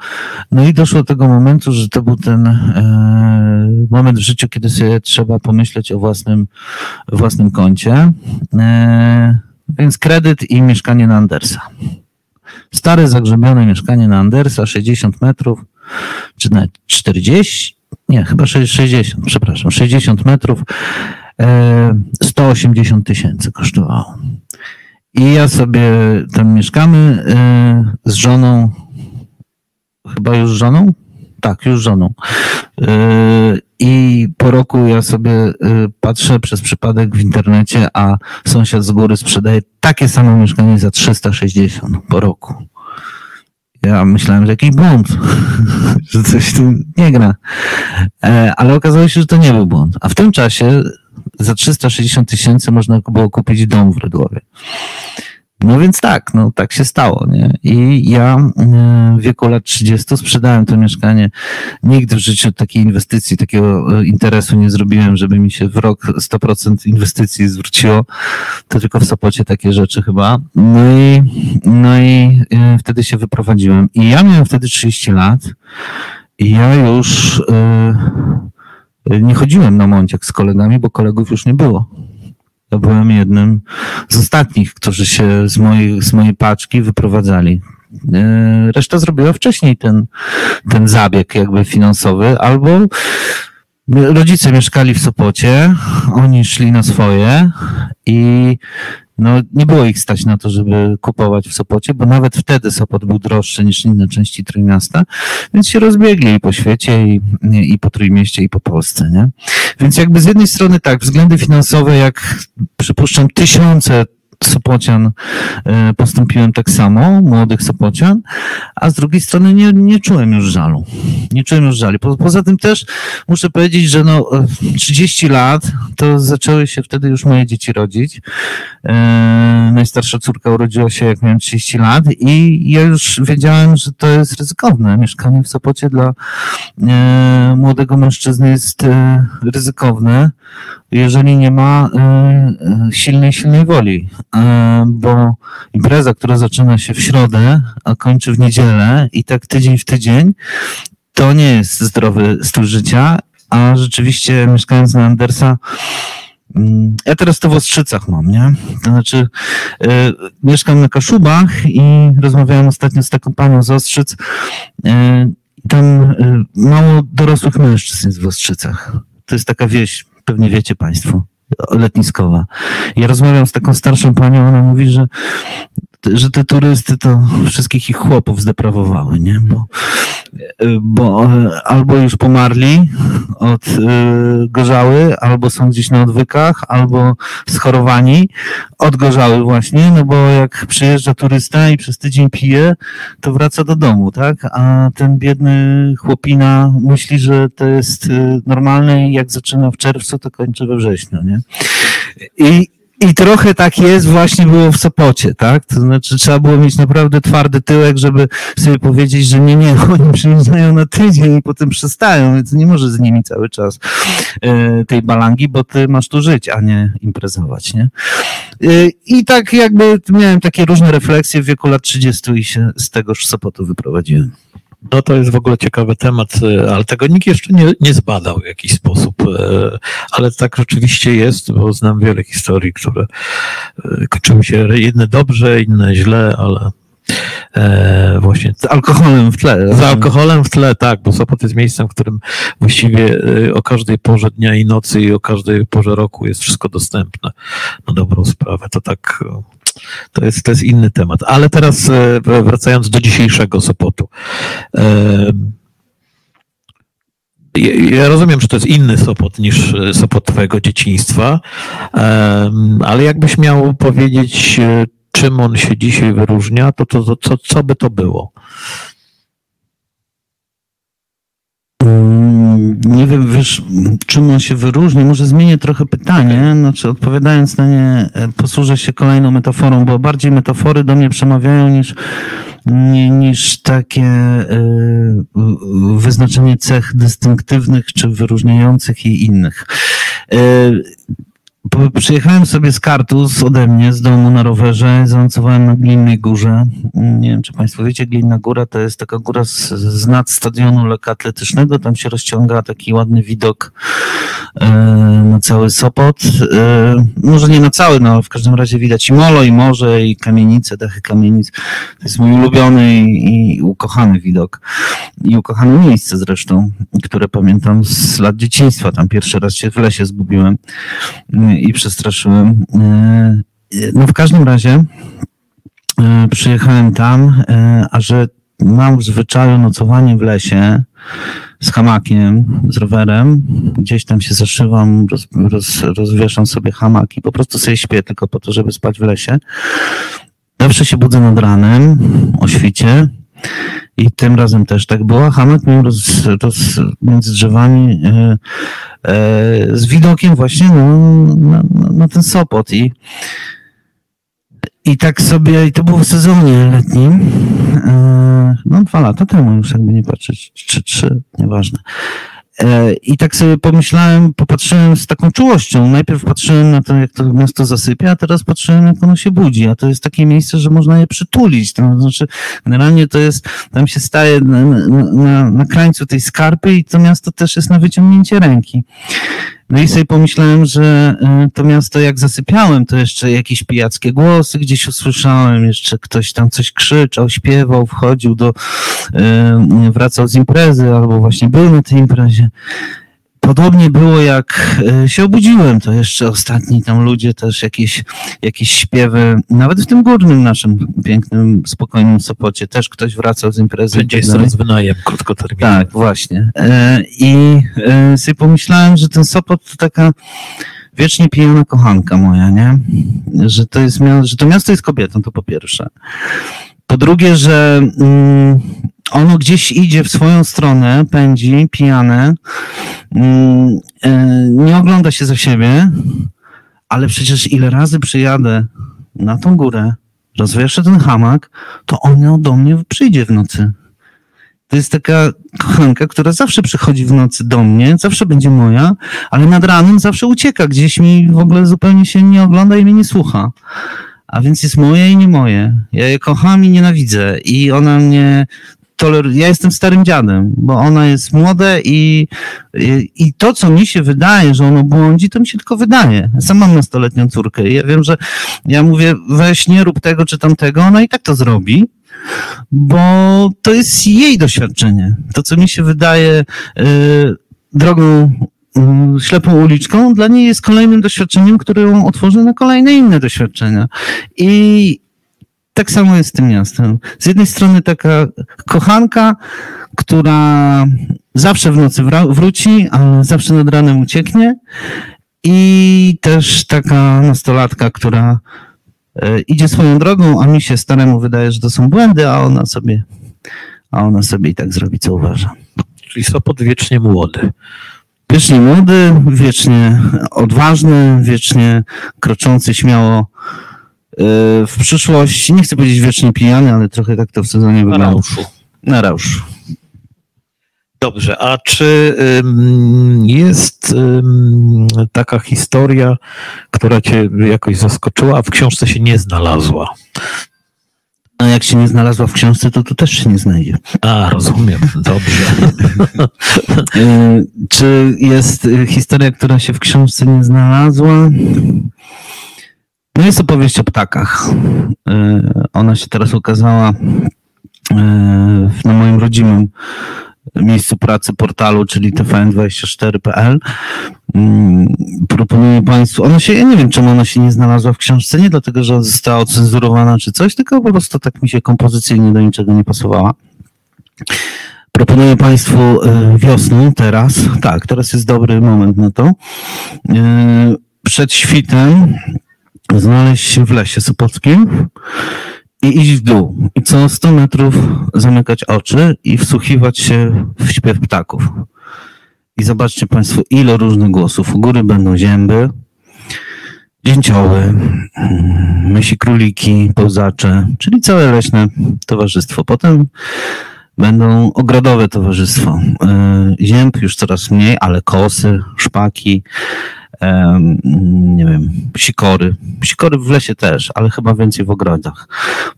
No i doszło do tego momentu, że to był ten e, moment w życiu, kiedy sobie trzeba pomyśleć o własnym, własnym koncie. E, więc kredyt i mieszkanie na Andersa. Stare, zagrzebione mieszkanie na Andersa, 60 metrów, czy nawet 40, nie, chyba 60, przepraszam, 60 metrów, 180 e, tysięcy kosztowało. I ja sobie tam mieszkamy e, z żoną, chyba już żoną? Tak, już żoną. E, I po roku ja sobie patrzę przez przypadek w internecie, a sąsiad z góry sprzedaje takie samo mieszkanie za 360 po roku. Ja myślałem, że jakiś błąd, że coś tu nie gra. E, ale okazało się, że to nie był błąd. A w tym czasie za 360 tysięcy można było kupić dom w Rydłowie. No więc tak, no tak się stało, nie? I ja e, w wieku lat 30 sprzedałem to mieszkanie. Nigdy w życiu takiej inwestycji, takiego e, interesu nie zrobiłem, żeby mi się w rok 100% inwestycji zwróciło. To tylko w Sopocie takie rzeczy chyba. No i, no i e, wtedy się wyprowadziłem. I ja miałem wtedy 30 lat i ja już nie chodziłem na Monciak z kolegami, bo kolegów już nie było. Ja byłem jednym z ostatnich, którzy się z mojej, z mojej paczki wyprowadzali. E, reszta zrobiła wcześniej ten, ten zabieg jakby finansowy, albo rodzice mieszkali w Sopocie, oni szli na swoje i no, nie było ich stać na to, żeby kupować w Sopocie, bo nawet wtedy Sopot był droższy niż inne części Trójmiasta, więc się rozbiegli i po świecie, i, i po Trójmieście, i po Polsce, nie? Więc jakby z jednej strony tak, względy finansowe, jak przypuszczam tysiące Sopocian e, postąpiłem tak samo, młodych Sopocian, a z drugiej strony nie, nie czułem już żalu. Nie czułem już żalu. Po, poza tym też muszę powiedzieć, że no 30 lat to zaczęły się wtedy już moje dzieci rodzić. E, najstarsza córka urodziła się jak miałem 30 lat i ja już wiedziałem, że to jest ryzykowne. Mieszkanie w Sopocie dla e, młodego mężczyzny jest e, ryzykowne jeżeli nie ma e, e, silnej, silnej woli, e, bo impreza, która zaczyna się w środę, a kończy w niedzielę i tak tydzień w tydzień, to nie jest zdrowy styl życia, a rzeczywiście mieszkając na Andersa, mm, ja teraz to w Ostrzycach mam, nie? To znaczy, y, mieszkam na Kaszubach i rozmawiałem ostatnio z taką panią z Ostrzyc. Y, tam mało dorosłych mężczyzn jest w Ostrzycach. To jest taka wieś pewnie wiecie Państwo, letniskowa. Ja rozmawiam z taką starszą panią, ona mówi, że że te turysty to wszystkich ich chłopów zdeprawowały, nie? Bo, bo albo już pomarli od y, gorzały, albo są gdzieś na odwykach, albo schorowani od gorzały właśnie, no bo jak przyjeżdża turysta i przez tydzień pije, to wraca do domu, tak? A ten biedny chłopina myśli, że to jest y, normalne i jak zaczyna w czerwcu, to kończy we wrześniu, nie? I, i trochę tak jest właśnie było w Sopocie, tak? To znaczy trzeba było mieć naprawdę twardy tyłek, żeby sobie powiedzieć, że nie, nie, oni przyjeżdżają na tydzień i potem przestają, więc nie może z nimi cały czas e, tej balangi, bo ty masz tu żyć, a nie imprezować, nie? E, I tak jakby miałem takie różne refleksje w wieku lat 30 i się z tegoż Sopotu wyprowadziłem. No to jest w ogóle ciekawy temat, e, ale tego nikt jeszcze nie, nie zbadał w jakiś sposób. E, ale tak rzeczywiście jest, bo znam wiele historii, które e, kończyły się jedne dobrze, inne źle, ale E, właśnie. Z alkoholem w tle. Z alkoholem w tle, tak, bo Sopot jest miejscem, w którym właściwie o każdej porze dnia i nocy i o każdej porze roku jest wszystko dostępne na dobrą sprawę. To tak to jest, to jest inny temat. Ale teraz e, wracając do dzisiejszego Sopotu. E, ja rozumiem, że to jest inny Sopot niż e, Sopot Twojego dzieciństwa, ale jakbyś miał powiedzieć, czym on się dzisiaj wyróżnia, to, to, to co, co by to było? Nie wiem, wiesz, czym on się wyróżni. Może zmienię trochę pytanie, znaczy odpowiadając na nie, e, posłużę się kolejną metaforą, bo bardziej metafory do mnie przemawiają niż, niż takie y, wyznaczenie cech dystynktywnych czy wyróżniających i innych. Przyjechałem sobie z Kartus ode mnie, z domu na rowerze, zanocowałem na Glinnej Górze. Nie wiem, czy Państwo wiecie, Glinna Góra to jest taka góra z, z nad stadionu lekkoatletycznego. Tam się rozciąga taki ładny widok e, na cały Sopot. E, może nie na cały, no w każdym razie widać i molo, i morze, i kamienice, dachy kamienic. To jest mój ulubiony i, i ukochany widok. I ukochane miejsce zresztą, które pamiętam z lat dzieciństwa. Tam pierwszy raz się w lesie zgubiłem i przestraszyłem. E, no w każdym razie e, przyjechałem tam, e, a że mam w zwyczaju nocowanie w lesie z hamakiem, z rowerem, gdzieś tam się zaszywam, roz, roz, rozwieszam sobie hamak i po prostu sobie śpię tylko po to, żeby spać w lesie. Zawsze się budzę nad ranem o świcie i tym razem też tak było. Hamak miał roz, roz, między drzewami e, e, z widokiem właśnie no, na, na, ten Sopot. I, I tak sobie, i to było w sezonie letnim, e, no dwa lata temu już jakby nie patrzeć, czy trzy, nieważne. E, I tak sobie pomyślałem, popatrzyłem z taką czułością. Najpierw patrzyłem na to, jak to miasto zasypia, a teraz patrzyłem, jak ono się budzi. A to jest takie miejsce, że można je przytulić. To znaczy, generalnie to jest, tam się staje na, na, na krańcu tej skarpy i to miasto też jest na wyciągnięcie ręki. No i sobie pomyślałem, że e, to miasto jak zasypiałem, to jeszcze jakieś pijackie głosy gdzieś usłyszałem, jeszcze ktoś tam coś krzyczał, śpiewał, wchodził do, e, wracał z imprezy albo właśnie był na tej imprezie. Podobnie było jak e, się obudziłem, to jeszcze ostatni tam ludzie też jakieś, jakieś śpiewy, nawet w tym górnym naszym pięknym, spokojnym Sopocie też ktoś wracał z imprezy. Będzie jest teraz wynajem krótkoterminowy. Tak, właśnie. E, I e, sobie pomyślałem, że ten Sopot to taka wiecznie pijana kochanka moja, nie? Że to jest, że to miasto jest kobietą, to po pierwsze. Po drugie, że mm, ono gdzieś idzie w swoją stronę, pędzi, pijane, mm, nie ogląda się za siebie, ale przecież ile razy przyjadę na tą górę, rozwieszę ten hamak, to ono do mnie przyjdzie w nocy. To jest taka kochanka, która zawsze przychodzi w nocy do mnie, zawsze będzie moja, ale nad ranem zawsze ucieka, gdzieś mi w ogóle zupełnie się nie ogląda i mnie nie słucha. A więc jest moje i nie moje. Ja je kocham i nienawidzę. I ona mnie toleruje. Ja jestem starym dziadem, bo ona jest młoda i, i, i, to, co mi się wydaje, że ono błądzi, to mi się tylko wydaje. Ja sam mam nastoletnią córkę i ja wiem, że ja mówię, weź nie rób tego czy tamtego, ona i tak to zrobi bo to jest jej doświadczenie. To, co mi się wydaje y, drogą y, ślepą uliczką, dla niej jest kolejnym doświadczeniem, które ją otworzy na kolejne inne doświadczenia. I tak samo jest z tym miastem. Z jednej strony taka kochanka, która zawsze w nocy wróci, ale zawsze nad ranem ucieknie. I też taka nastolatka, która E, idzie swoją drogą, a mi się staremu wydaje, że to są błędy, a ona sobie, a ona sobie i tak zrobi, co uważa. Czyli Sopot wiecznie młody. Wiecznie młody, wiecznie odważny, wiecznie kroczący śmiało w przyszłość. Nie chcę powiedzieć wiecznie pijany, ale trochę tak to w sezonie wygląda. Na rauszu. Na rauszu. Dobrze, a czy jest taka historia, która cię jakoś zaskoczyła, a w książce się nie znalazła? A jak się nie znalazła w książce, to tu też się nie znajdzie. A, rozumiem, dobrze. Y, czy jest y, historia, która się w książce nie znalazła? No jest opowieść o ptakach. Y, ona się teraz ukazała na moim rodzimym miejscu pracy portalu, czyli tvn24.pl. Mm, proponuję Państwu, ona się, ja nie wiem czemu ona się nie znalazła w książce, nie dlatego, że została ocenzurowana czy coś, tylko po prostu tak mi się kompozycyjnie do niczego nie pasowała. Proponuję Państwu e, wiosną, teraz, tak, teraz jest dobry moment na to. E, przed świtem znaleźć się w lesie sopockim i iść w dół. I co 100 metrów zamykać oczy i wsłuchiwać się w śpiew ptaków. I zobaczcie Państwo, ile różnych głosów. U góry będą zięby, dzięcioły, mysi króliki, pełzacze, czyli całe leśne towarzystwo. Potem będą ogrodowe towarzystwo. E, zięb już coraz mniej, ale kosy, szpaki, nie wiem, sikory. Sikory w lesie też, ale chyba więcej w ogrodach.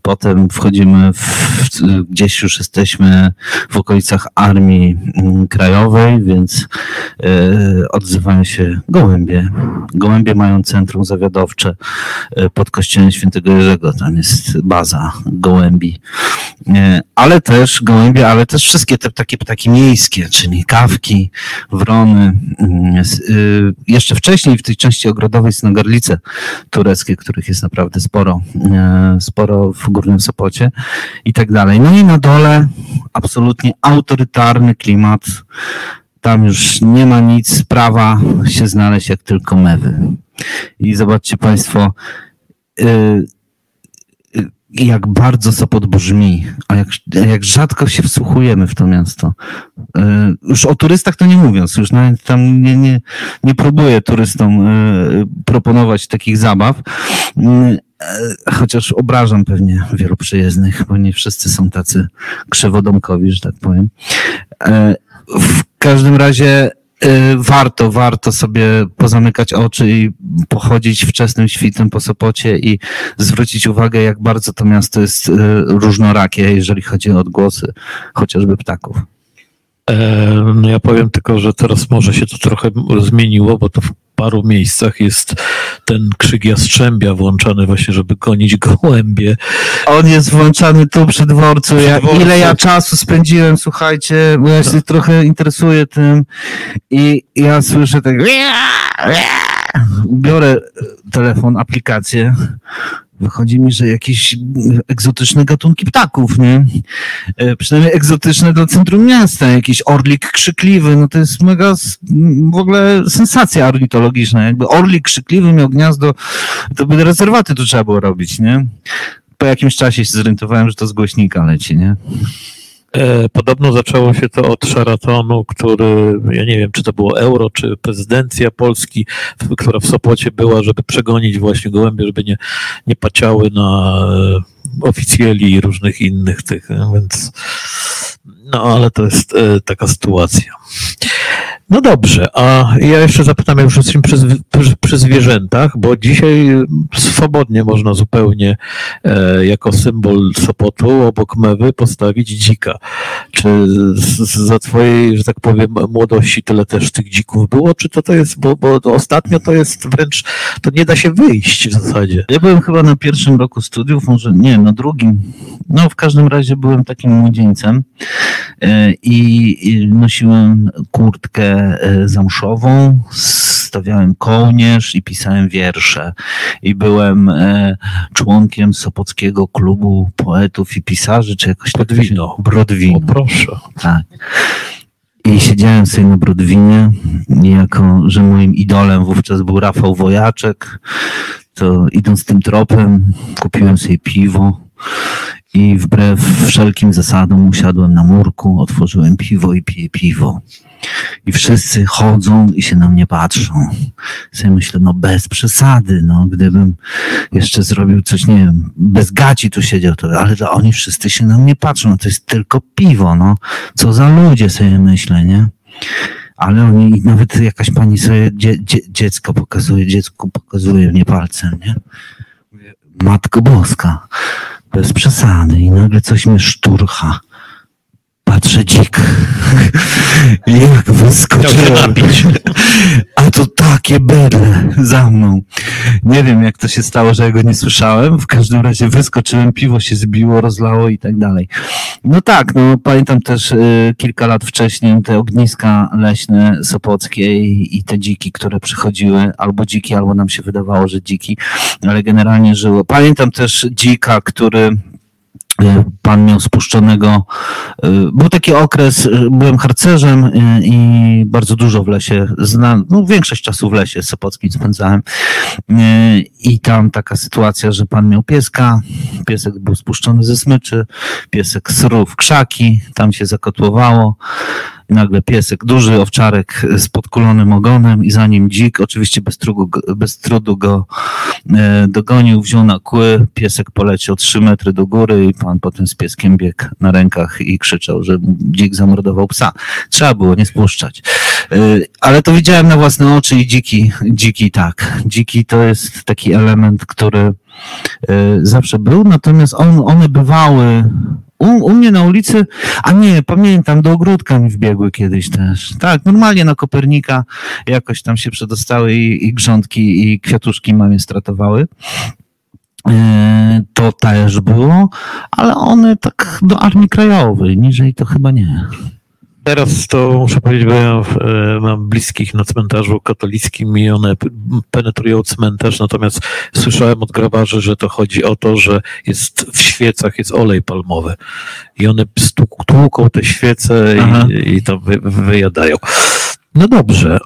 Potem wchodzimy w, gdzieś już jesteśmy w okolicach Armii mm, Krajowej, więc e, odzywają się gołębie. Gołębie mają centrum zawiadowcze e, pod kościołem świętego Jerzego. Tam jest baza gołębi. E, ale też gołębie, ale też wszystkie te takie ptaki miejskie, czyli kawki, wrony. Mm, jeszcze wcześniej wcześniej w tej części ogrodowej są garlice tureckie, których jest naprawdę sporo, e, sporo w Górnym Sopocie i tak dalej. No i na dole absolutnie autorytarny klimat. Tam już nie ma nic, prawa się znaleźć jak tylko mewy. I zobaczcie Państwo, e, jak bardzo Sopot brzmi, a jak, jak rzadko się wsłuchujemy w to miasto. E, już o turystach to nie mówiąc, już nawet tam nie, nie, nie próbuję turystom e, proponować takich zabaw, e, chociaż obrażam pewnie wielu przyjezdnych, bo nie wszyscy są tacy krzywodomkowi, że tak powiem. w każdym razie y, warto, warto sobie pozamykać oczy i pochodzić wczesnym świtem po Sopocie i zwrócić uwagę, jak bardzo to miasto jest y, różnorakie, jeżeli chodzi o odgłosy chociażby ptaków. E, no ja powiem tylko, że teraz może się to trochę zmieniło, bo to w paru miejscach jest ten krzyk jastrzębia włączany właśnie, żeby gonić gołębie. On jest włączany tu przy dworcu. Przy Ja, dworcu. ile ja czasu spędziłem, słuchajcie, bo ja się trochę interesuję tym i ja słyszę tak. Biorę telefon, aplikację. Wychodzi mi, że jakieś egzotyczne gatunki ptaków, nie? E, Przynajmniej egzotyczne dla centrum miasta. Jakiś orlik krzykliwy, no to jest mega w ogóle sensacja ornitologiczna. Jakby orlik krzykliwy miał gniazdo, to by rezerwaty tu trzeba było robić, nie? po jakimś czasie się zorientowałem, że to z głośnika leci, nie? E, Podobno zaczęło się to od Sharatonu, który, ja nie wiem, czy to było euro, czy prezydencja Polski, która w Sopocie była, żeby przegonić właśnie gołębie, żeby nie, nie paciały na e, oficjeli i różnych innych tych, e, więc no ale to jest e, taka sytuacja. No dobrze, a ja jeszcze zapytam, jak już jesteśmy przy, przy, przy zwierzętach, bo dzisiaj swobodnie można zupełnie e, jako symbol Sopotu obok mewy postawić dzika. Czy z, z, za twojej, że tak powiem, młodości tyle też tych dzików było, czy to to jest, bo, bo ostatnio to jest wręcz, to nie da się wyjść w zasadzie. Ja byłem chyba na pierwszym roku studiów, może nie, na drugim. No, w każdym razie byłem takim młodzieńcem i i nosiłem kurtkę e, zamszową, stawiałem kołnierz i pisałem wiersze. I byłem e, członkiem Sopockiego Klubu Poetów i Pisarzy, czy jakoś tak Brodwino. Brodwino. O proszę. Tak. I siedziałem sobie na Brodwinie, jako, że moim idolem wówczas był Rafał Wojaczek, to idąc tym tropem, kupiłem sobie piwo i wbrew wszelkim zasadom usiadłem na murku, otworzyłem piwo i piję piwo. I wszyscy chodzą i się na mnie patrzą. Sobie myślę, no bez przesady, no gdybym jeszcze zrobił coś, nie wiem, bez gaci tu siedział, to, ale to oni wszyscy się na mnie patrzą, no to jest tylko piwo, no. Co za ludzie sobie myślę, nie? Ale oni, nawet jakaś pani sobie dzie, dzie, dziecko pokazuje, dziecku pokazuje mnie palcem, nie? Matko Boska, bez przesady i nagle coś mnie szturcha. Patrzę dzik. Jak wyskoczyłem. A to takie bedle za mną. Nie wiem, jak to się stało, że ja go nie słyszałem. W każdym razie wyskoczyłem, piwo się zbiło, rozlało i tak dalej. No tak, no pamiętam też y, kilka lat wcześniej te ogniska leśne sopockie i, i te dziki, które przychodziły, albo dziki, albo nam się wydawało, że dziki, ale generalnie żyły. Pamiętam też dzika, który Pan miał spuszczonego. y, Był taki okres, y, byłem harcerzem y, i bardzo dużo w lesie, zna, no większość czasu w lesie sopockim spędzałem. Y, I tam taka sytuacja, że pan miał pieska, piesek był spuszczony ze smyczy, piesek srł w krzaki, tam się zakotłowało. I nagle piesek, duży owczarek z podkulonym ogonem i za nim dzik, oczywiście bez trudu, bez trudu go e, dogonił, wziął na kły, piesek poleciał 3 metry do góry i pan potem z pieskiem biegł na rękach i krzyczał, że dzik zamordował psa. Trzeba było nie spuszczać. E, Ale to widziałem na własne oczy i dziki, dziki tak. Dziki to jest taki element, który zawsze był, natomiast on, one bywały u, u mnie na ulicy, a nie, pamiętam, do ogródka mi wbiegły kiedyś też. Tak, normalnie na Kopernika jakoś tam się przedostały i, i grządki i kwiatuszki mamie stratowały. E, To też było, ale one tak do Armii Krajowej, niżej to chyba nie. Teraz to muszę powiedzieć, bo ja e, mam bliskich na cmentarzu katolickim i one penetrują cmentarz, natomiast słyszałem od grabarzy, że to chodzi o to, że jest w świecach jest olej palmowy i one tłuką te świece Aha. i, i to wy, wyjadają. No dobrze.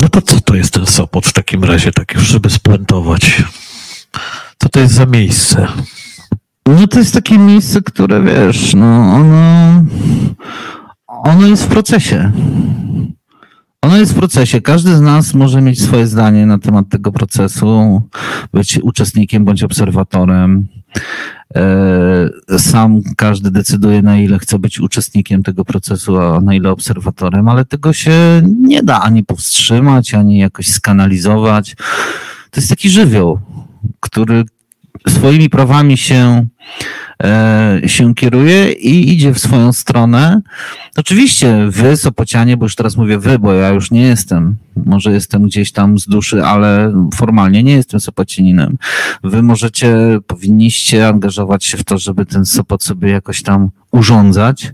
No to co to jest ten Sopot w takim razie, tak już żeby spuentować? Co to jest za miejsce? No to jest takie miejsce, które wiesz, no ono, ono jest w procesie. Ono jest w procesie. Każdy z nas może mieć swoje zdanie na temat tego procesu, być uczestnikiem bądź obserwatorem. E, sam każdy decyduje, na ile chce być uczestnikiem tego procesu, a na ile obserwatorem, ale tego się nie da ani powstrzymać, ani jakoś skanalizować. To jest taki żywioł, który swoimi prawami się, e, się kieruje i idzie w swoją stronę. Oczywiście wy, Sopocianie, bo już teraz mówię wy, bo ja już nie jestem, może jestem gdzieś tam z duszy, ale formalnie nie jestem Sopocianinem. Wy możecie, powinniście angażować się w to, żeby ten Sopot sobie jakoś tam urządzać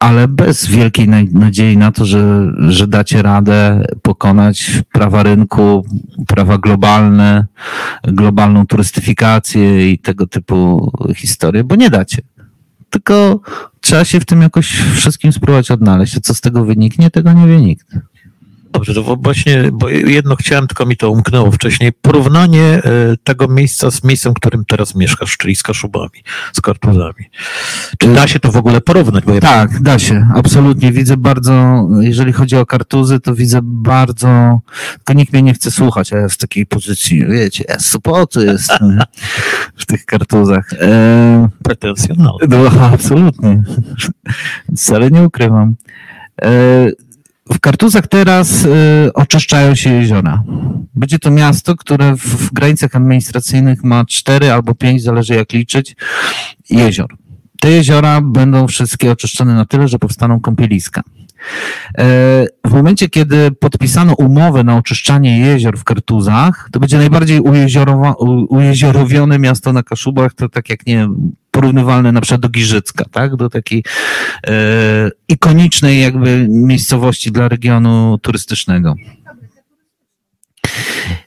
ale bez wielkiej nadziei na to, że, że dacie radę pokonać prawa rynku, prawa globalne, globalną turystyfikację i tego typu historie, bo nie dacie. Tylko trzeba się w tym jakoś wszystkim spróbować odnaleźć. A co z tego wyniknie, tego nie wie nikt. Dobrze, to właśnie, bo jedno chciałem, tylko mi to umknęło wcześniej. Porównanie e, tego miejsca z miejscem, w którym teraz mieszkasz, czyli z Kaszubami, z Kartuzami. Czy da się to w ogóle porównać? Ja tak, da się, absolutnie. Widzę bardzo, jeżeli chodzi o Kartuzy, to widzę bardzo, tylko nikt mnie nie chce słuchać, a ja w takiej pozycji, wiecie, ja z Sopotu jestem w tych Kartuzach. E... Pretensjonalny. No, absolutnie. Wcale nie ukrywam. E w Kartuzach teraz y, oczyszczają się jeziora. Będzie to miasto, które w, w granicach administracyjnych ma cztery albo pięć, zależy jak liczyć, jezior. Te jeziora będą wszystkie oczyszczone na tyle, że powstaną kąpieliska. E, w momencie, kiedy podpisano umowę na oczyszczanie jezior w Kartuzach, to będzie najbardziej ujeziorowione miasto na Kaszubach, to tak jak nie porównywalne na przykład do Giżycka, tak? Do takiej e, ikonicznej jakby miejscowości dla regionu turystycznego.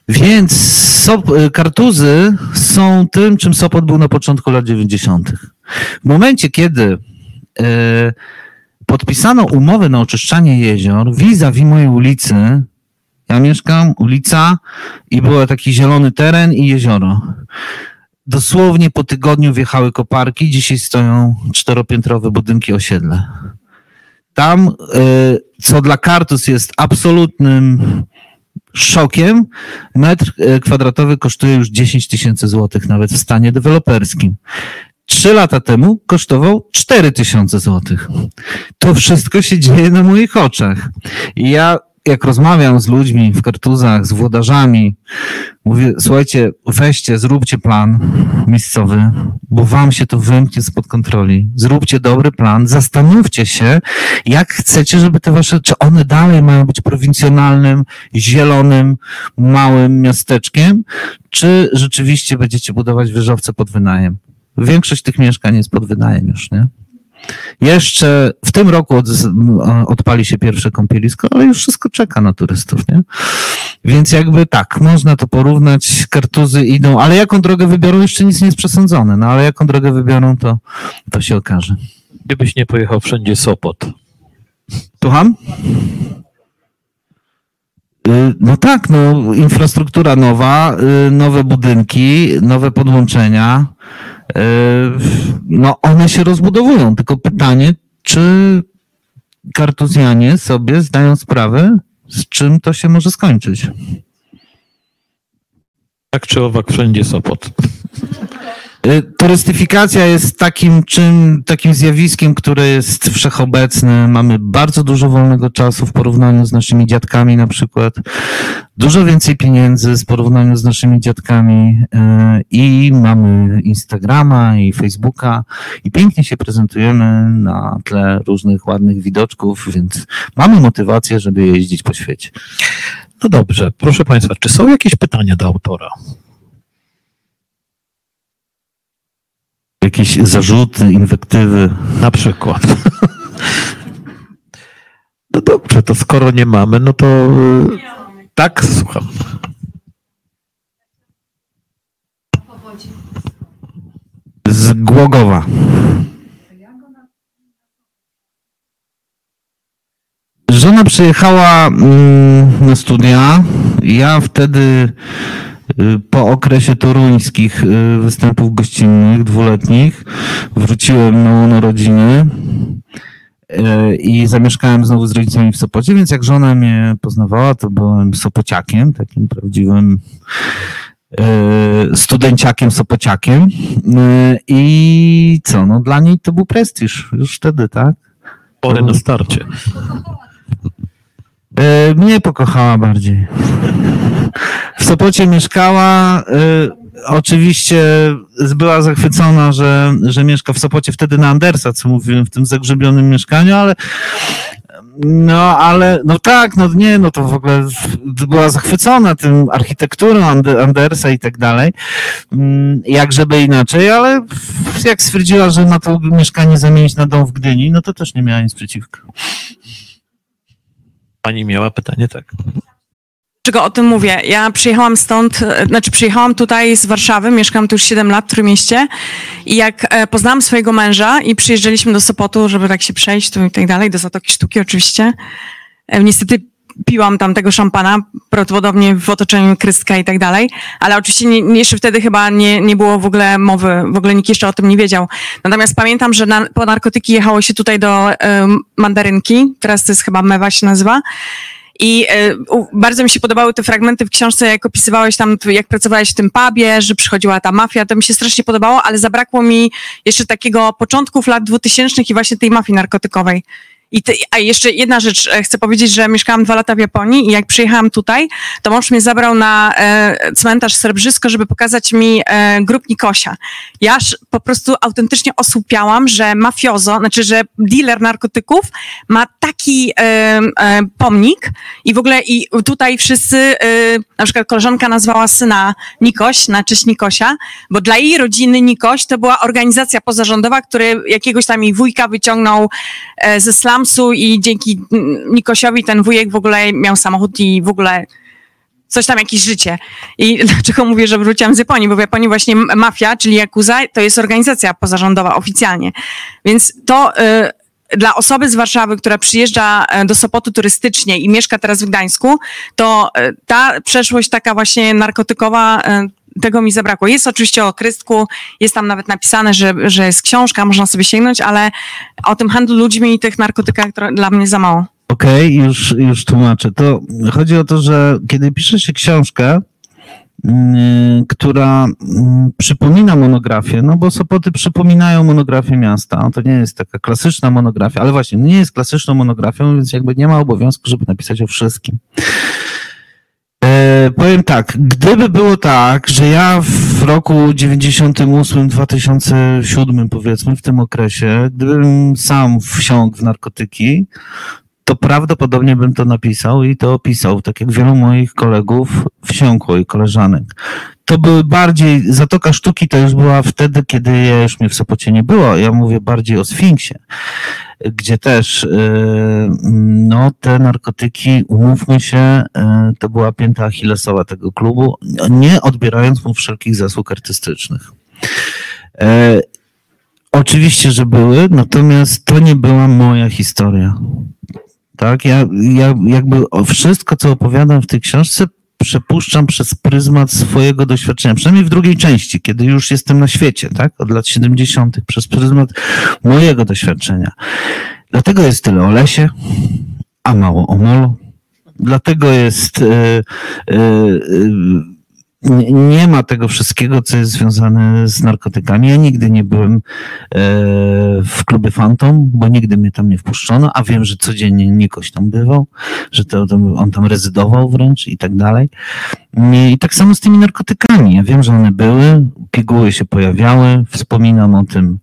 Więc Sop, Kartuzy są tym, czym Sopot był na początku lat 90. W momencie, kiedy e, podpisano umowę na oczyszczanie jezior, vis-a-vis mojej ulicy, ja mieszkam, ulica i był taki zielony teren i jezioro. Dosłownie po tygodniu wjechały koparki, dzisiaj stoją czteropiętrowe budynki osiedle. Tam, e, co dla Kartus jest absolutnym szokiem, metr e, kwadratowy kosztuje już 10 tysięcy złotych, nawet w stanie deweloperskim. Trzy lata temu kosztował 4000 złotych. To wszystko się dzieje na moich oczach. I ja, jak rozmawiam z ludźmi w kartuzach, z włodarzami, mówię, słuchajcie, weźcie, zróbcie plan miejscowy, bo wam się to wymknie spod kontroli. Zróbcie dobry plan, zastanówcie się, jak chcecie, żeby te wasze, czy one dalej mają być prowincjonalnym, zielonym, małym miasteczkiem, czy rzeczywiście będziecie budować wieżowce pod wynajem. Większość tych mieszkań jest pod wynajem już, nie? Jeszcze w tym roku od, odpali się pierwsze kąpielisko, ale już wszystko czeka na turystów, nie? Więc jakby tak, można to porównać, kartuzy idą, ale jaką drogę wybiorą, jeszcze nic nie jest przesądzone, no ale jaką drogę wybiorą, to, to się okaże. Gdybyś nie pojechał wszędzie Sopot. Słucham? Y, no tak, no infrastruktura nowa, y, nowe budynki, nowe podłączenia, no one się rozbudowują, tylko pytanie, czy kartuzjanie sobie zdają sprawę, z czym to się może skończyć? Tak czy owak wszędzie Sopot. Y, turystyfikacja jest takim czym, takim zjawiskiem, które jest wszechobecne. Mamy bardzo dużo wolnego czasu w porównaniu z naszymi dziadkami na przykład. Dużo więcej pieniędzy w porównaniu z naszymi dziadkami y, i mamy Instagrama i Facebooka i pięknie się prezentujemy na tle różnych ładnych widoczków, więc mamy motywację, żeby jeździć po świecie. No dobrze, proszę Państwa, czy są jakieś pytania do autora? Jakieś zarzuty, inwektywy. Na przykład. No dobrze, to skoro nie mamy, no to tak, słucham. Z Głogowa. Żona przyjechała mm, na studia. Ja wtedy Y, po okresie toruńskich y, występów gościnnych, dwuletnich, wróciłem na narodziny y, i zamieszkałem znowu z rodzicami w Sopocie, więc jak żona mnie poznawała, to byłem Sopociakiem, takim prawdziwym studenciakiem, sopociakiem i co, no dla niej to był prestiż już wtedy, tak? Pory na starcie. Mnie pokochała bardziej. W Sopocie mieszkała, oczywiście była zachwycona, że, że mieszka w Sopocie wtedy na Andersa, co mówiłem, w tym zagrzebionym mieszkaniu, ale no, ale, no tak, no nie, no to w ogóle była zachwycona tym architekturą Andersa i tak dalej. Mm, jak żeby inaczej, ale jak stwierdziła, że na to mieszkanie zamienić na dom w Gdyni, no to też nie miała nic przeciwko. Pani miała pytanie, tak? Czego o tym mówię? Ja przyjechałam stąd, e, znaczy przyjechałam tutaj z Warszawy, mieszkam tu już 7 lat w Trójmieście i jak e, poznałam swojego męża i przyjeżdżaliśmy do Sopotu, żeby tak się przejść tu i tak dalej, do Zatoki Sztuki oczywiście. E, niestety piłam tam tego szampana, prawdopodobnie w otoczeniu Krystka i tak dalej, ale oczywiście nie, jeszcze wtedy chyba nie, nie było w ogóle mowy, w ogóle nikt jeszcze o tym nie wiedział. Natomiast pamiętam, że na, po narkotyki jechało się tutaj do y, Mandarynki, teraz to jest chyba Mewa się nazywa i y, bardzo mi się podobały te fragmenty w książce, jak opisywałeś tam, jak pracowałeś w tym pubie, że przychodziła ta mafia, to mi się strasznie podobało, ale zabrakło mi jeszcze takiego początków lat dwutysięcznych i właśnie tej mafii narkotykowej. I te, a jeszcze jedna rzecz, e, chcę powiedzieć, że mieszkałam dwa lata w Japonii i jak przyjechałam tutaj, to mąż mnie zabrał na e, cmentarz Srebrzysko, żeby pokazać mi e, grób Nikosia. Ja po prostu autentycznie osłupiałam, że mafiozo, znaczy, że dealer narkotyków ma taki e, e, pomnik i w ogóle i tutaj wszyscy, e, na przykład koleżanka nazwała syna Nikoś, na cześć Nikosia, bo dla jej rodziny Nikoś to była organizacja pozarządowa, który jakiegoś tam jej wujka wyciągnął ze slum i dzięki Nikosiowi ten wujek w ogóle miał samochód i w ogóle coś tam, jakieś życie. I dlaczego mówię, że wróciłam z Japonii? Bo w Japonii właśnie mafia, czyli Yakuza, to jest organizacja pozarządowa oficjalnie. Więc to y, dla osoby z Warszawy, która przyjeżdża e, do Sopotu turystycznie i mieszka teraz w Gdańsku, to y, ta przeszłość taka właśnie narkotykowa y, tego mi zabrakło. Jest oczywiście o Krystku, jest tam nawet napisane, że, że jest książka, można sobie sięgnąć, ale o tym handlu ludźmi i tych narkotykach dla mnie za mało. Okej, okay, już, już tłumaczę. To chodzi o to, że kiedy pisze się książkę, yy, która yy, przypomina monografię, no bo Sopoty przypominają monografię miasta. To nie jest taka klasyczna monografia, ale właśnie nie jest klasyczną monografią, więc jakby nie ma obowiązku, żeby napisać o wszystkim. E, powiem tak, gdyby było tak, że ja w roku 98, 2007 powiedzmy, w tym okresie, gdybym sam wsiąkł w narkotyki, to prawdopodobnie bym to napisał i to opisał, tak jak wielu moich kolegów wsiąkło i koleżanek. To były bardziej, Zatoka Sztuki to już była wtedy, kiedy ja już mnie w Sopocie nie było. Ja mówię bardziej o Sfinksie gdzie też y, no, te narkotyki, umówmy się, y, to była pięta achillesowa tego klubu, nie odbierając mu wszelkich zasług artystycznych. E, oczywiście, że były, natomiast to nie była moja historia. Tak, ja, ja jakby wszystko, co opowiadam w tej książce, przepuszczam przez pryzmat swojego doświadczenia, przynajmniej w drugiej części, kiedy już jestem na świecie, tak, od lat 70., przez pryzmat mojego doświadczenia. Dlatego jest tyle o lesie, a mało o molu. Dlatego jest. Yy, yy, nie ma tego wszystkiego, co jest związane z narkotykami. Ja nigdy nie byłem e, w klubie Phantom, bo nigdy mnie tam nie wpuszczono, a wiem, że codziennie Nikoś tam bywał, że to, on tam rezydował wręcz i tak dalej. I tak samo z tymi narkotykami. Ja wiem, że one były, piguły się pojawiały, wspominam o tym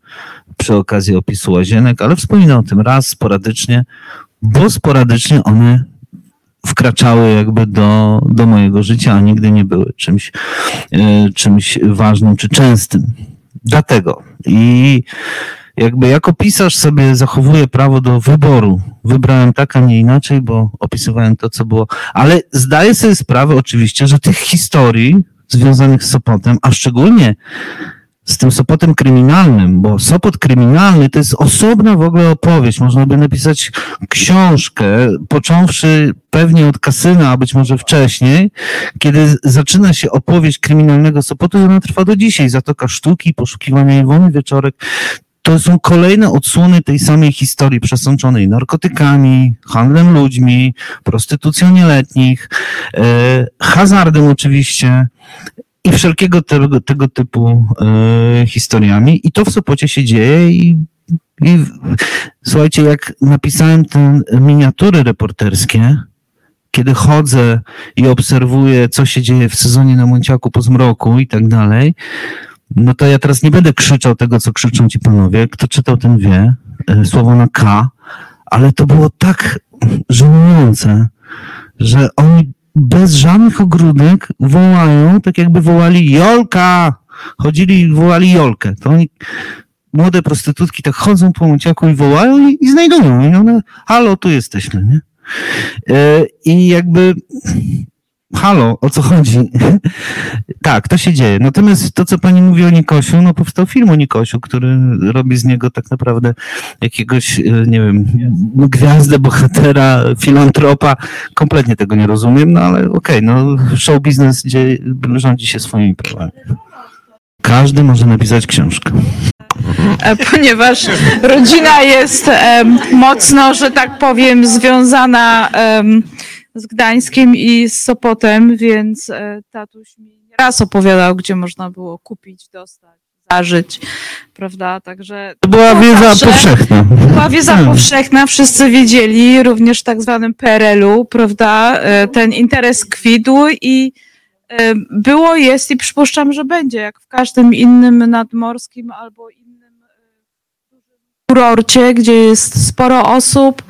przy okazji opisu łazienek, ale wspominam o tym raz sporadycznie, bo sporadycznie one wkraczały jakby do, do mojego życia, a nigdy nie były czymś, e, czymś ważnym czy częstym. Dlatego i jakby jako pisarz sobie zachowuję prawo do wyboru. Wybrałem tak, a nie inaczej, bo opisywałem to, co było. Ale zdaję sobie sprawę oczywiście, że tych historii związanych z Sopotem, a szczególnie z tym Sopotem kryminalnym, bo Sopot kryminalny to jest osobna w ogóle opowieść. Można by napisać książkę, począwszy pewnie od kasyna, a być może wcześniej, kiedy zaczyna się opowieść kryminalnego Sopotu i ona trwa do dzisiaj. Zatoka Sztuki, poszukiwania Iwony Wieczorek. To są kolejne odsłony tej samej historii przesączonej narkotykami, handlem ludźmi, prostytucją nieletnich, e, hazardem oczywiście, i wszelkiego tego, tego typu e, historiami. I to w Sopocie się dzieje i, i słuchajcie, jak napisałem te miniatury reporterskie, kiedy chodzę i obserwuję, co się dzieje w sezonie na Monciaku po zmroku i tak dalej, no to ja teraz nie będę krzyczał tego, co krzyczą ci panowie. Kto czytał, ten wie. E, Słowo na K. Ale to było tak żenujące, że oni bez żadnych ogródek wołają, tak jakby wołali Jolka! Chodzili i wołali Jolkę. To oni, młode prostytutki tak chodzą po Monciaku i wołają i, i znajdują. I one, halo, tu jesteśmy, nie? E, I jakby halo, o co chodzi? tak, to się dzieje. Natomiast to, co pani mówi o Nikosiu, no powstał film o Nikosiu, który robi z niego tak naprawdę jakiegoś, e, nie wiem, gwiazdę, bohatera, filantropa. Kompletnie tego nie rozumiem, no ale okej, okay, no show biznes rządzi się swoimi prawami. Każdy może napisać książkę. E, ponieważ rodzina jest mocno, że tak powiem, związana z Gdańskiem i z Sopotem, więc e, tatuś mi raz opowiadał, gdzie można było kupić, dostać, zażyć, prawda? Także. To była wiedza zawsze, powszechna. Była wiedza hmm. powszechna, wszyscy wiedzieli, również w tak zwanym PRL-u, prawda? E, ten interes kwitł i e, było, jest i przypuszczam, że będzie, jak w każdym innym nadmorskim albo innym kurorcie, gdzie jest sporo osób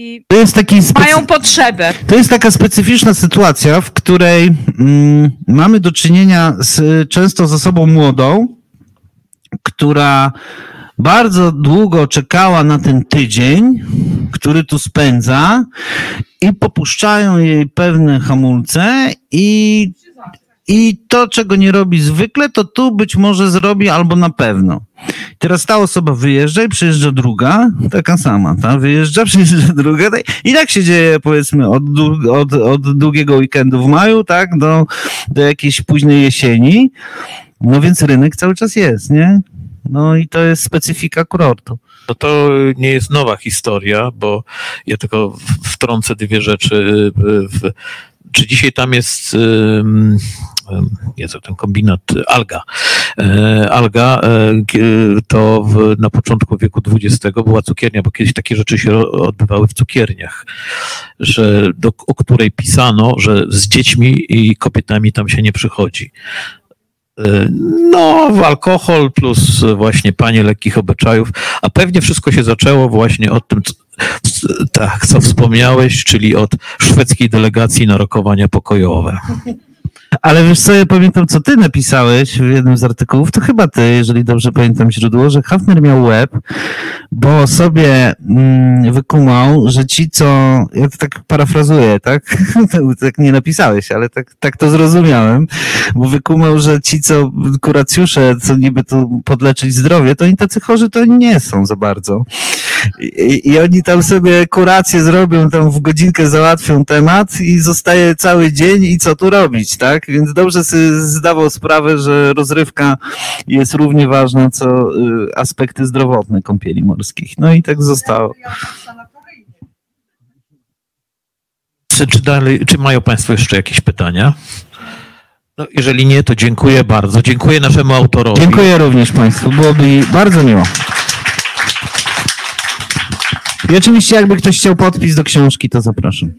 i to jest taki specy... mają potrzebę. To jest taka specyficzna sytuacja, w której mm, mamy do czynienia z, często z osobą młodą, która bardzo długo czekała na ten tydzień, który tu spędza i popuszczają jej pewne hamulce i, i to, czego nie robi zwykle, to tu być może zrobi albo na pewno. Teraz ta osoba wyjeżdża i przyjeżdża druga, taka sama, ta wyjeżdża, przyjeżdża druga i tak się dzieje powiedzmy od, od, od długiego weekendu w maju, tak, do, do jakiejś późnej jesieni. No więc rynek cały czas jest, nie? No i to jest specyfika kurortu. No to nie jest nowa historia, bo ja tylko wtrącę dwie rzeczy. Czy dzisiaj tam jest Jezu, ten kombinat Alga. E, Alga e, to w, na początku wieku XX była cukiernia, bo kiedyś takie rzeczy się odbywały w cukierniach, że do, o której pisano, że z dziećmi i kobietami tam się nie przychodzi. E, no, alkohol plus właśnie panie lekkich obyczajów, a pewnie wszystko się zaczęło właśnie od tym, tak, co wspomniałeś, czyli od szwedzkiej delegacji na rokowania pokojowe. Ale wiesz co, ja pamiętam, co ty napisałeś w jednym z artykułów, to chyba ty, jeżeli dobrze pamiętam źródło, że Hafner miał web, bo sobie mm, wykumał, że ci, co, ja to tak parafrazuję, tak? tak nie napisałeś, ale tak, tak to zrozumiałem, bo wykumał, że ci, co kuracjusze, co niby tu podleczyć zdrowie, to oni tacy chorzy to nie są za bardzo. I, I, oni tam sobie kurację zrobią, tam w godzinkę załatwią temat i zostaje cały dzień i co tu robić, tak? Więc dobrze sobie zdawał sprawę, że rozrywka jest równie ważna, co y, aspekty zdrowotne kąpieli morskich. No i tak zostało. Czy, czy, dalej, czy mają Państwo jeszcze jakieś pytania? No, jeżeli nie, to dziękuję bardzo. Dziękuję naszemu autorowi. Dziękuję również Państwu. Byłoby bardzo miło. I oczywiście jakby ktoś chciał podpis do książki, to zapraszam.